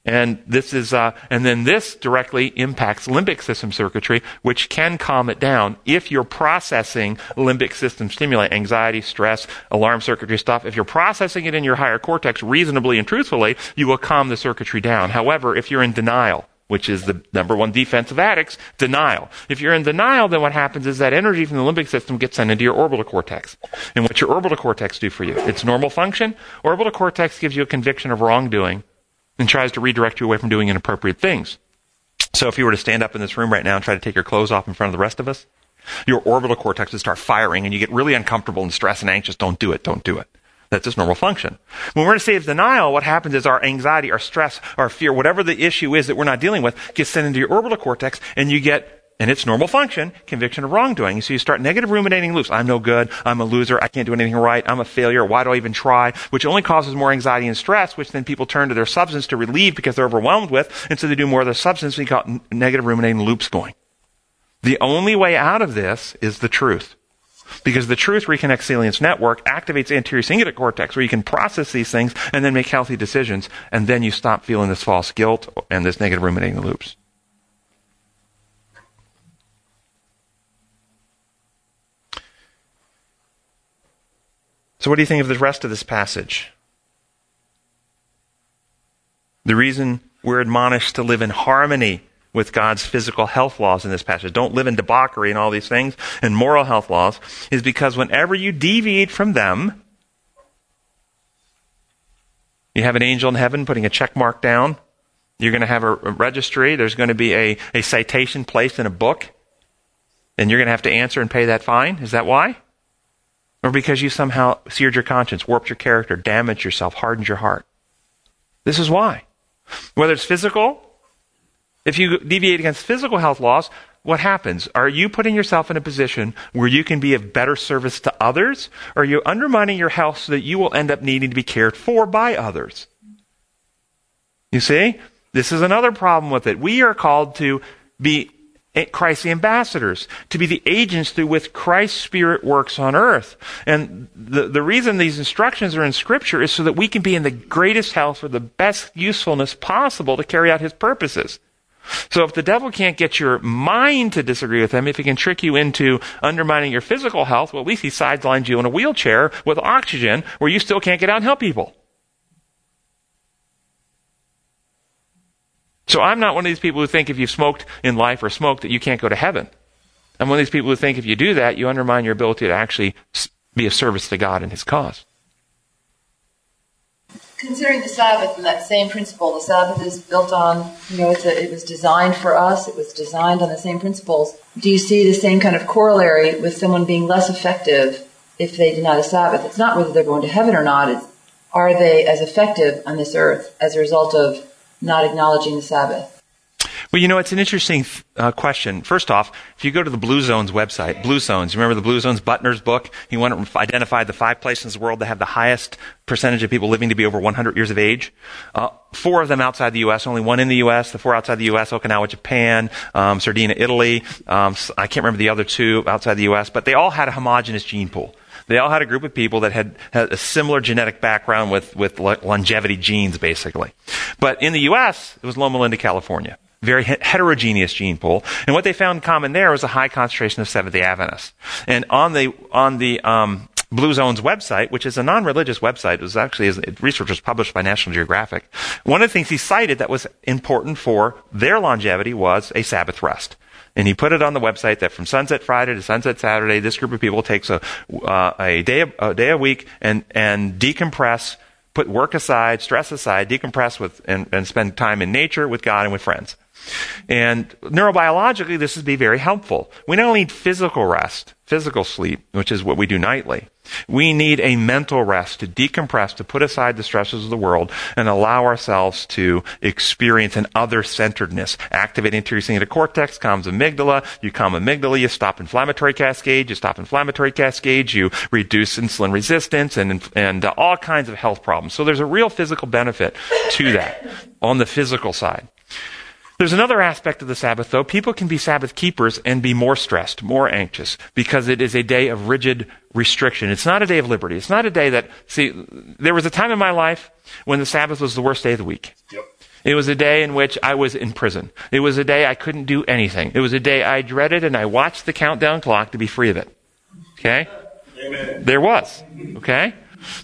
A: And this is, uh, and then this directly impacts limbic system circuitry, which can calm it down if you're processing limbic system stimuli, anxiety, stress, alarm circuitry stuff. If you're processing it in your higher cortex reasonably and truthfully, you will calm the circuitry down. However, if you're in denial, which is the number one defense of addicts, denial. If you're in denial, then what happens is that energy from the limbic system gets sent into your orbital cortex. And what your orbital cortex do for you? It's normal function. Orbital cortex gives you a conviction of wrongdoing and tries to redirect you away from doing inappropriate things. So if you were to stand up in this room right now and try to take your clothes off in front of the rest of us, your orbital cortex would start firing and you get really uncomfortable and stressed and anxious. Don't do it. Don't do it. That's just normal function. When we're in a state of denial, what happens is our anxiety, our stress, our fear, whatever the issue is that we're not dealing with, gets sent into your orbital cortex and you get and its normal function, conviction of wrongdoing. So you start negative ruminating loops. I'm no good. I'm a loser. I can't do anything right. I'm a failure. Why do I even try? Which only causes more anxiety and stress, which then people turn to their substance to relieve because they're overwhelmed with. And so they do more of the substance. We call negative ruminating loops going. The only way out of this is the truth. Because the truth reconnects salience network, activates anterior cingulate cortex where you can process these things and then make healthy decisions. And then you stop feeling this false guilt and this negative ruminating loops. So, what do you think of the rest of this passage? The reason we're admonished to live in harmony with God's physical health laws in this passage. Don't live in debauchery and all these things and moral health laws is because whenever you deviate from them, you have an angel in heaven putting a check mark down. You're going to have a, registry. There's going to be a, a citation placed in a book. And you're going to have to answer and pay that fine. Is that why? Or because you somehow seared your conscience, warped your character, damaged yourself, hardened your heart. This is why. Whether it's physical, if you deviate against physical health laws, what happens? Are you putting yourself in a position where you can be of better service to others? Or are you undermining your health so that you will end up needing to be cared for by others? You see? This is another problem with it. We are called to be Eh, Christ's ambassadors, to be the agents through which Christ's Spirit works on earth. And the, the reason these instructions are in Scripture is so that we can be in the greatest health or the best usefulness possible to carry out His purposes. So if the devil can't get your mind to disagree with him, if he can trick you into undermining your physical health, well, at least he sidelines you in a wheelchair with oxygen where you still can't get out and help people. So I'm not one of these people who think if you've smoked in life or smoked that you can't go to heaven. I'm one of these people who think if you do that, you undermine your ability to actually be of service to God and His cause.
F: Considering the Sabbath and that same principle, the Sabbath is built on, you know, a, it was designed for us, it was designed on the same principles. Do you see the same kind of corollary with someone being less effective if they deny the Sabbath? It's not whether they're going to heaven or not, it's are they as effective on this earth as a result of not acknowledging the Sabbath?
A: Well, you know, it's an interesting uh, question. First off, if you go to the Blue Zones website, Blue Zones, remember the Blue Zones Buettner's book? He went and identified the five places in the world that have the highest percentage of people living to be over 100 years of age. Uh, four of them outside the U.S., only one in the U.S., the four outside the U.S., Okinawa, Japan, um, Sardinia, Italy. Um, I can't remember the other two outside the U.S., but they all had a homogenous gene pool. They all had a group of people that had, had a similar genetic background with, with longevity genes, basically. But in the U.S., it was Loma Linda, California. Very heterogeneous gene pool. And what they found common there was a high concentration of Seventh day Adventists. And on the, on the, um, Blue Zone's website, which is a non-religious website, it was actually research was published by National Geographic. One of the things he cited that was important for their longevity was a Sabbath rest. And he put it on the website that from sunset Friday to sunset Saturday, this group of people takes a, uh, a day a, day a week and and decompress, put work aside, stress aside, decompress with and, and spend time in nature with God and with friends. And neurobiologically, this would be very helpful. We not only need physical rest, physical sleep, which is what we do nightly. We need a mental rest to decompress, to put aside the stresses of the world and allow ourselves to experience an other centeredness. Activate anterior cingulate cortex, calms amygdala. You calm amygdala, you stop inflammatory cascade, you stop inflammatory cascade, you reduce insulin resistance and, and uh, all kinds of health problems. So there's a real physical benefit to that on the physical side. There's another aspect of the Sabbath, though. People can be Sabbath keepers and be more stressed, more anxious, because it is a day of rigid restriction. It's not a day of liberty. It's not a day that, see, there was a time in my life when the Sabbath was the worst day of the week. Yep. It was a day in which I was in prison. It was a day I couldn't do anything. It was a day I dreaded and I watched the countdown clock to be free of it. Okay? Amen. There was. Okay?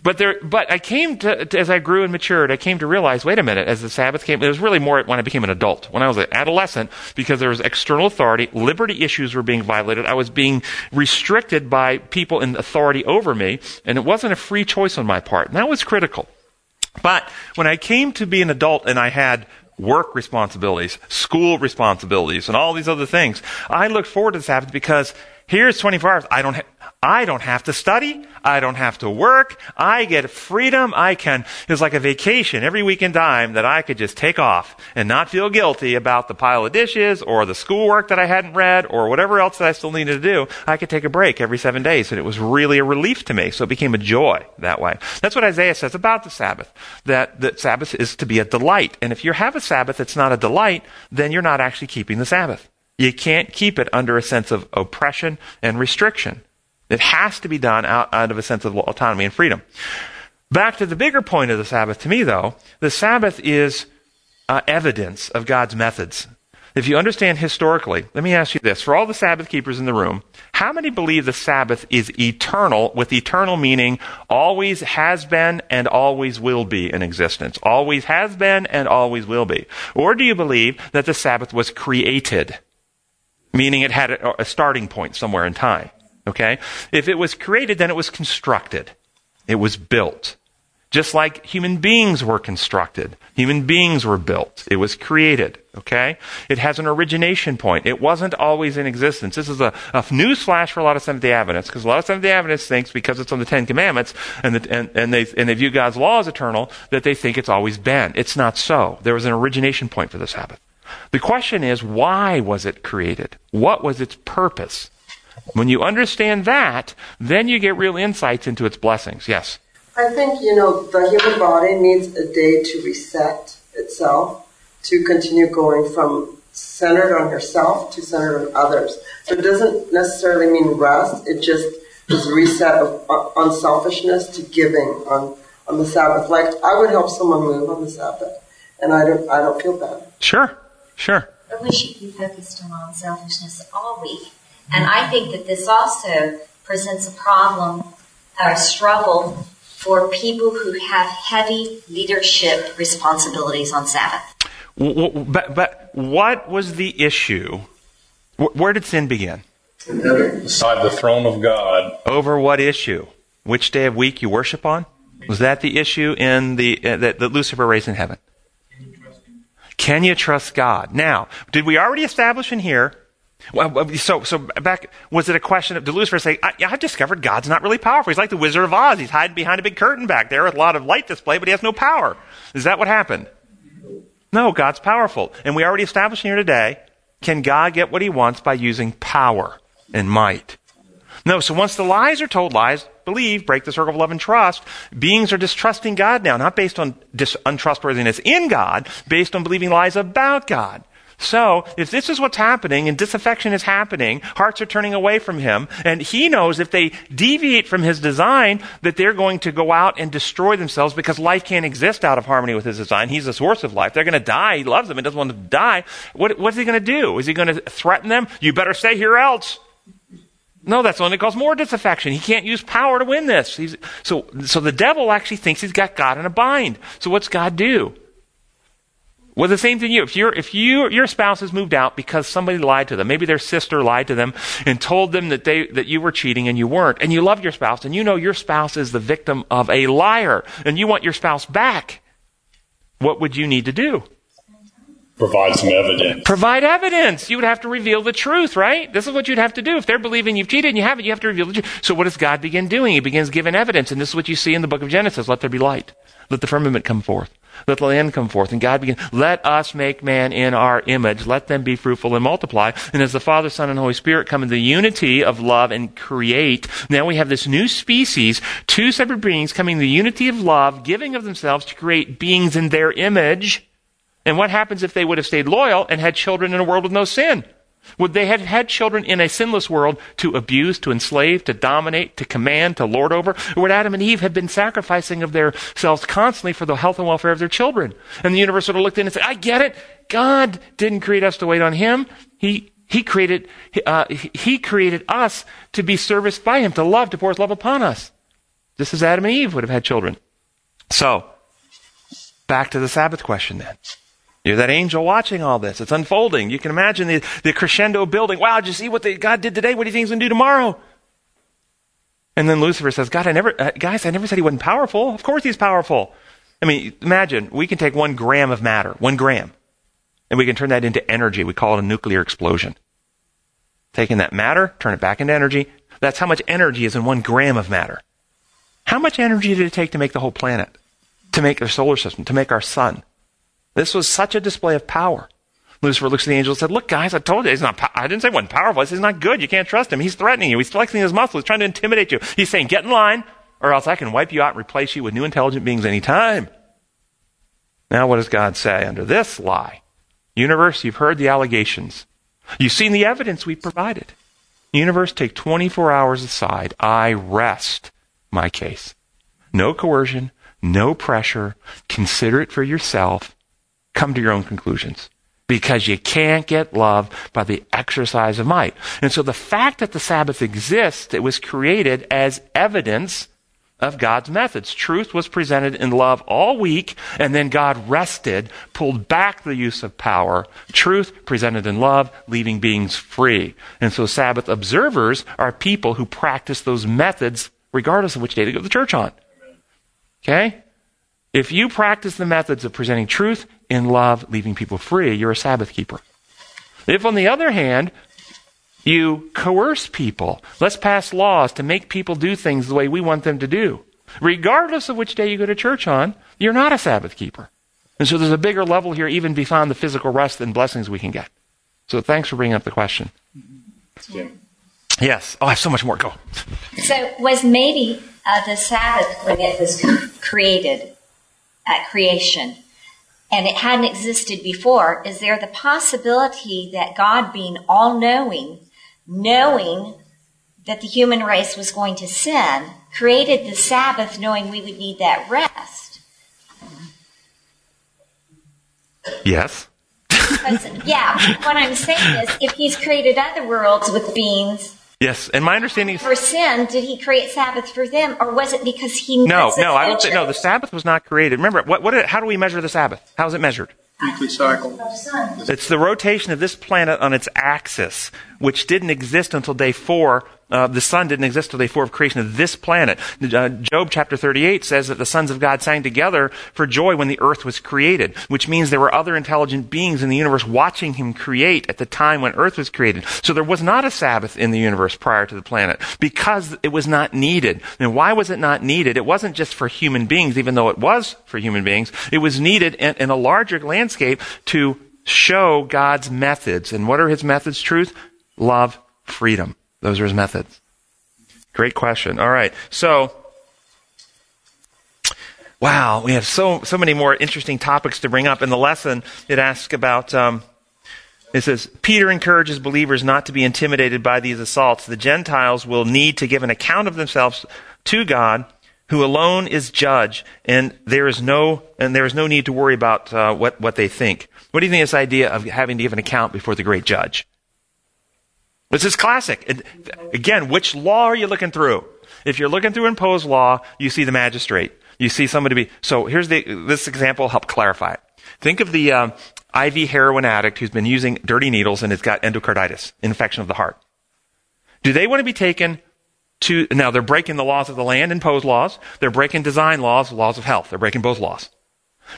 A: But there, but I came to, to, as I grew and matured, I came to realize, wait a minute, as the Sabbath came, it was really more when I became an adult. When I was an adolescent, because there was external authority, liberty issues were being violated. I was being restricted by people in authority over me, and it wasn't a free choice on my part. And that was critical. But when I came to be an adult and I had work responsibilities, school responsibilities, and all these other things, I looked forward to the Sabbath because here's 24 hours. I don't, ha- I don't have to study. I don't have to work. I get freedom. I can, it's like a vacation every weekend time that I could just take off and not feel guilty about the pile of dishes or the schoolwork that I hadn't read or whatever else that I still needed to do. I could take a break every seven days and it was really a relief to me. So it became a joy that way. That's what Isaiah says about the Sabbath, that the Sabbath is to be a delight. And if you have a Sabbath that's not a delight, then you're not actually keeping the Sabbath. You can't keep it under a sense of oppression and restriction. It has to be done out, out of a sense of autonomy and freedom. Back to the bigger point of the Sabbath, to me though, the Sabbath is uh, evidence of God's methods. if you understand historically, let me ask you this. For all the Sabbath keepers in the room, how many believe the Sabbath is eternal, with eternal meaning always has been and always will be in existence? Always has been and always will be. Or do you believe that the Sabbath was created? Meaning it had a, a starting point somewhere in time. Okay? If it was created, then it was constructed. It was built. Just like human beings were constructed. Human beings were built. It was created. Okay? It has an origination point. It wasn't always in existence. This is a, a news flash for a lot of Seventh day Adventists, because a lot of Seventh day Adventists thinks because it's on the Ten Commandments and, the, and, and, they, and they view God's law as eternal, that they think it's always been. It's not so. There was an origination point for the Sabbath. The question is, why was it created? What was its purpose? When you understand that, then you get real insights into its blessings. Yes?
G: I think, you know, the human body needs a day to reset itself, to continue going from centered on yourself to centered on others. So it doesn't necessarily mean rest, it just is reset of uh, unselfishness to giving on, on the Sabbath. Like, I would help someone move on the Sabbath, and I don't, I don't feel bad.
A: Sure, sure.
H: But we should be focused on unselfishness all week. And I think that this also presents a problem or a struggle for people who have heavy leadership responsibilities on Sabbath.
A: But, but what was the issue? Where did sin begin?
E: Beside the throne of God.
A: Over what issue? Which day of week you worship on? Was that the issue in the uh, that, that Lucifer raised in heaven? Can you trust God? Now, did we already establish in here well, so, so back, was it a question of, did Lucifer say, I, have discovered God's not really powerful. He's like the Wizard of Oz. He's hiding behind a big curtain back there with a lot of light display, but he has no power. Is that what happened? No, God's powerful. And we already established here today, can God get what he wants by using power and might? No, so once the lies are told lies, believe, break the circle of love and trust, beings are distrusting God now, not based on dis- untrustworthiness in God, based on believing lies about God. So, if this is what's happening and disaffection is happening, hearts are turning away from him, and he knows if they deviate from his design that they're going to go out and destroy themselves because life can't exist out of harmony with his design. He's the source of life. They're going to die. He loves them and doesn't want them to die. What, what's he going to do? Is he going to threaten them? You better stay here else. No, that's only cause more disaffection. He can't use power to win this. He's, so, so the devil actually thinks he's got God in a bind. So what's God do? Well, the same thing you. If, you if you, your spouse has moved out because somebody lied to them, maybe their sister lied to them and told them that, they, that you were cheating and you weren't, and you love your spouse, and you know your spouse is the victim of a liar, and you want your spouse back, what would you need to do?
E: Provide some evidence.
A: Provide evidence. You would have to reveal the truth, right? This is what you'd have to do. If they're believing you've cheated and you haven't, you have to reveal the truth. So what does God begin doing? He begins giving evidence, and this is what you see in the book of Genesis. Let there be light. Let the firmament come forth. Let the land come forth. And God begin, let us make man in our image. Let them be fruitful and multiply. And as the Father, Son, and Holy Spirit come in the unity of love and create, now we have this new species, two separate beings coming in the unity of love, giving of themselves to create beings in their image. And what happens if they would have stayed loyal and had children in a world with no sin? Would they have had children in a sinless world to abuse, to enslave, to dominate, to command, to lord over? Or would Adam and Eve have been sacrificing of themselves constantly for the health and welfare of their children? And the universe would have looked in and said, I get it. God didn't create us to wait on Him. He, he created, uh, he created us to be serviced by Him, to love, to pour His love upon us. Just as Adam and Eve would have had children. So, back to the Sabbath question then. You're that angel watching all this. It's unfolding. You can imagine the, the crescendo building. Wow, did you see what the, God did today? What do you think he's going to do tomorrow? And then Lucifer says, God, I never, uh, guys, I never said he wasn't powerful. Of course he's powerful. I mean, imagine we can take one gram of matter, one gram, and we can turn that into energy. We call it a nuclear explosion. Taking that matter, turn it back into energy. That's how much energy is in one gram of matter. How much energy did it take to make the whole planet? To make our solar system? To make our sun? This was such a display of power. Lucifer looks at the angel and said, Look, guys, I told you he's not, I didn't say wasn't powerful. I said he's not good. You can't trust him. He's threatening you. He's flexing his muscles. He's trying to intimidate you. He's saying, Get in line, or else I can wipe you out and replace you with new intelligent beings anytime. Now, what does God say under this lie? Universe, you've heard the allegations. You've seen the evidence we've provided. Universe, take 24 hours aside. I rest my case. No coercion, no pressure. Consider it for yourself come to your own conclusions. because you can't get love by the exercise of might. And so the fact that the Sabbath exists, it was created as evidence of God's methods. Truth was presented in love all week, and then God rested, pulled back the use of power. Truth presented in love, leaving beings free. And so Sabbath observers are people who practice those methods regardless of which day to go to church on. Okay? If you practice the methods of presenting truth in love, leaving people free, you're a Sabbath keeper. If, on the other hand, you coerce people, let's pass laws to make people do things the way we want them to do, regardless of which day you go to church on, you're not a Sabbath keeper. And so there's a bigger level here, even beyond the physical rest and blessings we can get. So thanks for bringing up the question. Yes. Oh, I have so much more. Go.
H: So was maybe uh, the Sabbath when it was created at creation, and it hadn't existed before? Is there the possibility that God, being all-knowing, knowing that the human race was going to sin, created the Sabbath knowing we would need that rest?
A: Yes.
H: Because, yeah, what I'm saying is, if He's created other worlds with beings
A: Yes. And my understanding is
H: for sin, did he create Sabbath for them, or was it because he
A: no, no. I don't
H: the
A: think no. The Sabbath was not created. Remember, what, what? How do we measure the Sabbath? How is it measured?
I: Weekly cycle.
A: It's the rotation of this planet on its axis, which didn't exist until day four. Uh, the sun didn't exist until day four of creation of this planet. Uh, Job chapter 38 says that the sons of God sang together for joy when the earth was created, which means there were other intelligent beings in the universe watching him create at the time when earth was created. So there was not a Sabbath in the universe prior to the planet because it was not needed. And why was it not needed? It wasn't just for human beings, even though it was for human beings. It was needed in, in a larger landscape to show God's methods. And what are his methods? Truth, love, freedom. Those are his methods. Great question. All right. So, wow, we have so, so many more interesting topics to bring up. In the lesson, it asks about, um, it says, Peter encourages believers not to be intimidated by these assaults. The Gentiles will need to give an account of themselves to God, who alone is judge, and there is no, and there is no need to worry about uh, what, what they think. What do you think of this idea of having to give an account before the great judge? This is classic. And again, which law are you looking through? If you're looking through imposed law, you see the magistrate. You see somebody be. So here's the, this example help clarify it. Think of the um, IV heroin addict who's been using dirty needles and has got endocarditis, infection of the heart. Do they want to be taken to, now they're breaking the laws of the land, imposed laws. They're breaking design laws, laws of health. They're breaking both laws.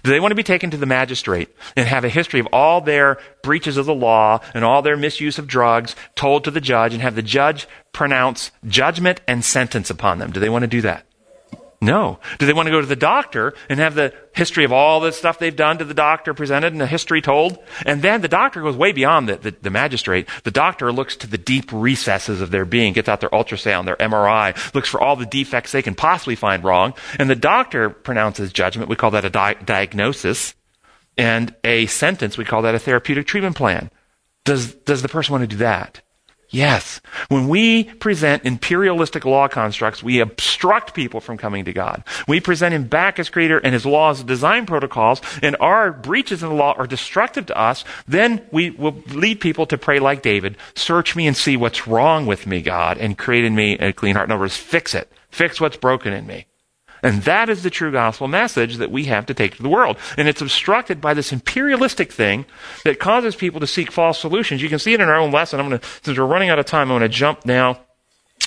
A: Do they want to be taken to the magistrate and have a history of all their breaches of the law and all their misuse of drugs told to the judge and have the judge pronounce judgment and sentence upon them? Do they want to do that? No. Do they want to go to the doctor and have the history of all the stuff they've done to the doctor presented and the history told? And then the doctor goes way beyond the, the, the, magistrate. The doctor looks to the deep recesses of their being, gets out their ultrasound, their MRI, looks for all the defects they can possibly find wrong. And the doctor pronounces judgment. We call that a di- diagnosis. And a sentence, we call that a therapeutic treatment plan. Does, does the person want to do that? Yes. When we present imperialistic law constructs, we obstruct people from coming to God. We present Him back as Creator and His laws, design protocols, and our breaches in the law are destructive to us. Then we will lead people to pray like David, search me and see what's wrong with me, God, and create in me a clean heart. In other words, fix it. Fix what's broken in me. And that is the true gospel message that we have to take to the world. And it's obstructed by this imperialistic thing that causes people to seek false solutions. You can see it in our own lesson. I'm going to, since we're running out of time, I'm going to jump now.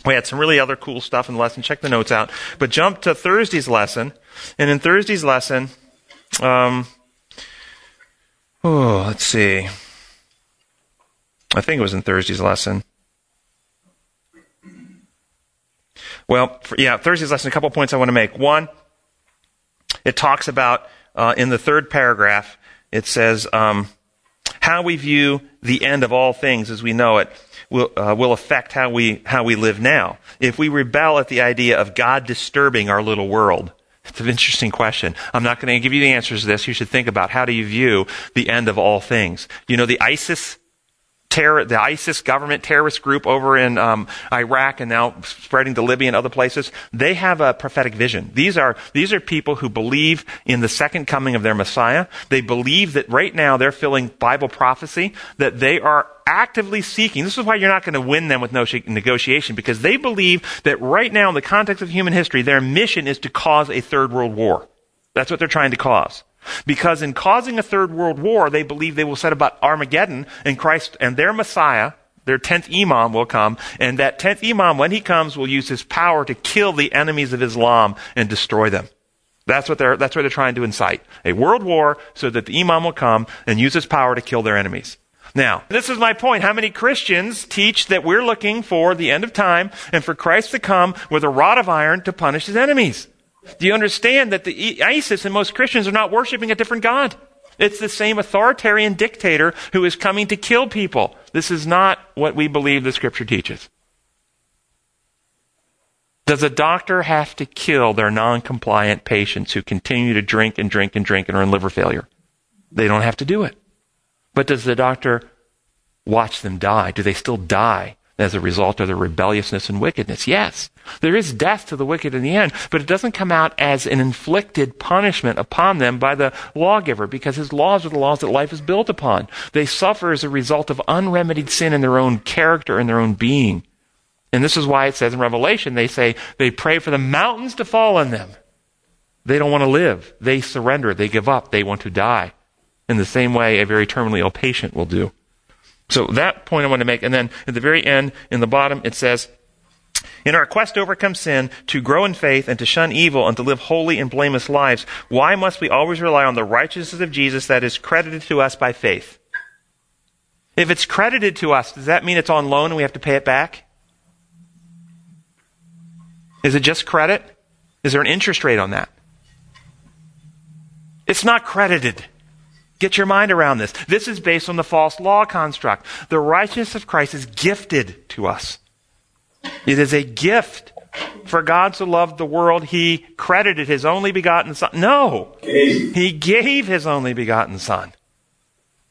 A: We had some really other cool stuff in the lesson. Check the notes out. But jump to Thursday's lesson. And in Thursday's lesson, um, oh, let's see. I think it was in Thursday's lesson. Well, for, yeah, Thursday's lesson, a couple points I want to make. One, it talks about, uh, in the third paragraph, it says, um, how we view the end of all things as we know it will, uh, will affect how we, how we live now. If we rebel at the idea of God disturbing our little world, it's an interesting question. I'm not going to give you the answers to this. You should think about how do you view the end of all things. You know, the ISIS terror, the ISIS government terrorist group over in um, Iraq and now spreading to Libya and other places, they have a prophetic vision. These are these are people who believe in the second coming of their Messiah. They believe that right now they're filling Bible prophecy that they are actively seeking. This is why you're not going to win them with no negotiation because they believe that right now in the context of human history, their mission is to cause a third world war. That's what they're trying to cause. Because in causing a third world war, they believe they will set about Armageddon and Christ and their Messiah, their tenth Imam will come, and that tenth Imam, when he comes, will use his power to kill the enemies of Islam and destroy them. That's what they're, that's what they're trying to incite. A world war so that the Imam will come and use his power to kill their enemies. Now, this is my point. How many Christians teach that we're looking for the end of time and for Christ to come with a rod of iron to punish his enemies? Do you understand that the ISIS and most Christians are not worshiping a different God? It's the same authoritarian dictator who is coming to kill people. This is not what we believe the scripture teaches. Does a doctor have to kill their non compliant patients who continue to drink and drink and drink and are in liver failure? They don't have to do it. But does the doctor watch them die? Do they still die as a result of their rebelliousness and wickedness. Yes, there is death to the wicked in the end, but it doesn't come out as an inflicted punishment upon them by the lawgiver because his laws are the laws that life is built upon. They suffer as a result of unremedied sin in their own character and their own being. And this is why it says in Revelation, they say they pray for the mountains to fall on them. They don't want to live. They surrender. They give up. They want to die. In the same way a very terminally ill patient will do. So that point I want to make. And then at the very end, in the bottom, it says, in our quest to overcome sin, to grow in faith, and to shun evil, and to live holy and blameless lives, why must we always rely on the righteousness of Jesus that is credited to us by faith? If it's credited to us, does that mean it's on loan and we have to pay it back? Is it just credit? Is there an interest rate on that? It's not credited. Get your mind around this. This is based on the false law construct. The righteousness of Christ is gifted to us. It is a gift. For God so loved the world, He credited His only begotten Son. No! He gave His only begotten Son.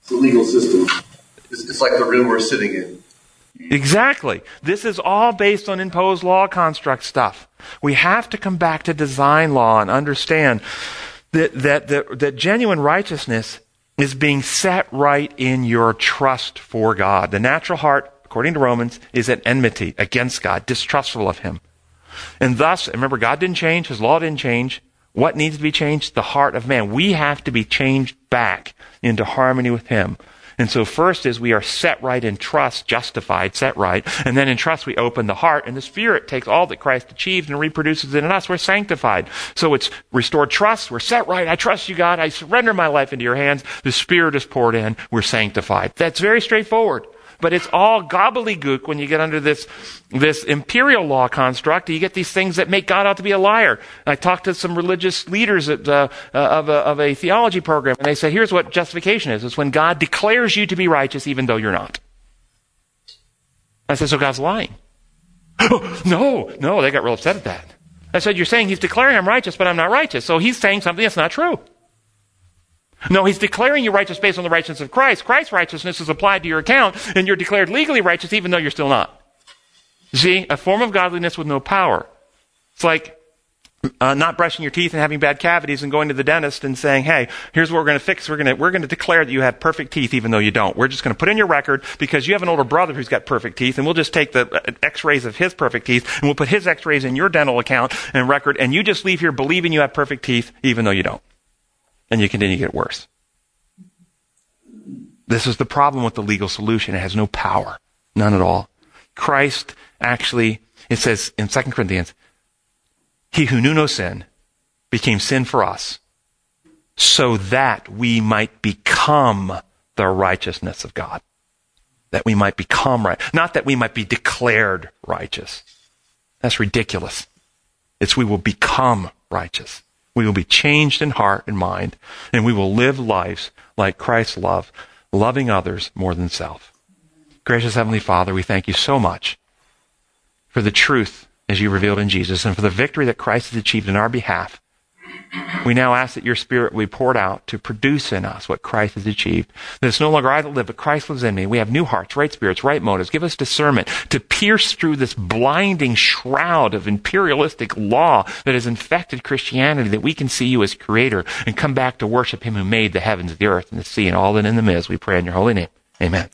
B: It's a legal system. It's, it's like the room we're sitting in.
A: Exactly. This is all based on imposed law construct stuff. We have to come back to design law and understand that, that, that, that genuine righteousness is being set right in your trust for God. The natural heart, according to Romans, is at enmity against God, distrustful of Him. And thus, remember, God didn't change, His law didn't change. What needs to be changed? The heart of man. We have to be changed back into harmony with Him. And so first is we are set right in trust, justified, set right. And then in trust we open the heart and the Spirit takes all that Christ achieved and reproduces it in us. We're sanctified. So it's restored trust. We're set right. I trust you, God. I surrender my life into your hands. The Spirit is poured in. We're sanctified. That's very straightforward. But it's all gobbledygook when you get under this, this imperial law construct. You get these things that make God out to be a liar. I talked to some religious leaders at, uh, uh, of, a, of a theology program, and they said, here's what justification is. It's when God declares you to be righteous even though you're not. I said, so God's lying. no, no, they got real upset at that. I said, you're saying he's declaring I'm righteous, but I'm not righteous. So he's saying something that's not true. No, he's declaring you righteous based on the righteousness of Christ. Christ's righteousness is applied to your account, and you're declared legally righteous even though you're still not. See, a form of godliness with no power. It's like uh, not brushing your teeth and having bad cavities and going to the dentist and saying, hey, here's what we're going to fix. We're going to, we're to declare that you have perfect teeth even though you don't. We're just going to put in your record because you have an older brother who's got perfect teeth and we'll just take the uh, x-rays of his perfect teeth and we'll put his x-rays in your dental account and record and you just leave here believing you have perfect teeth even though you don't and you continue to get worse. This is the problem with the legal solution. It has no power. None at all. Christ actually, it says in 2 Corinthians, he who knew no sin became sin for us so that we might become the righteousness of God. That we might become right. Not that we might be declared righteous. That's ridiculous. It's we will become righteous. We will be changed in heart and mind, and we will live lives like Christ's love, loving others more than self. Gracious Heavenly Father, we thank you so much for the truth as you revealed in Jesus and for the victory that Christ has achieved in our behalf We now ask that your Spirit will be poured out to produce in us what Christ has achieved. That it's no longer I that live, but Christ lives in me. We have new hearts, right spirits, right motives. Give us discernment to pierce through this blinding shroud of imperialistic law that has infected Christianity, that we can see you as Creator and come back to worship Him who made the heavens, the earth, and the sea, and all that in them is. We pray in your holy name. Amen.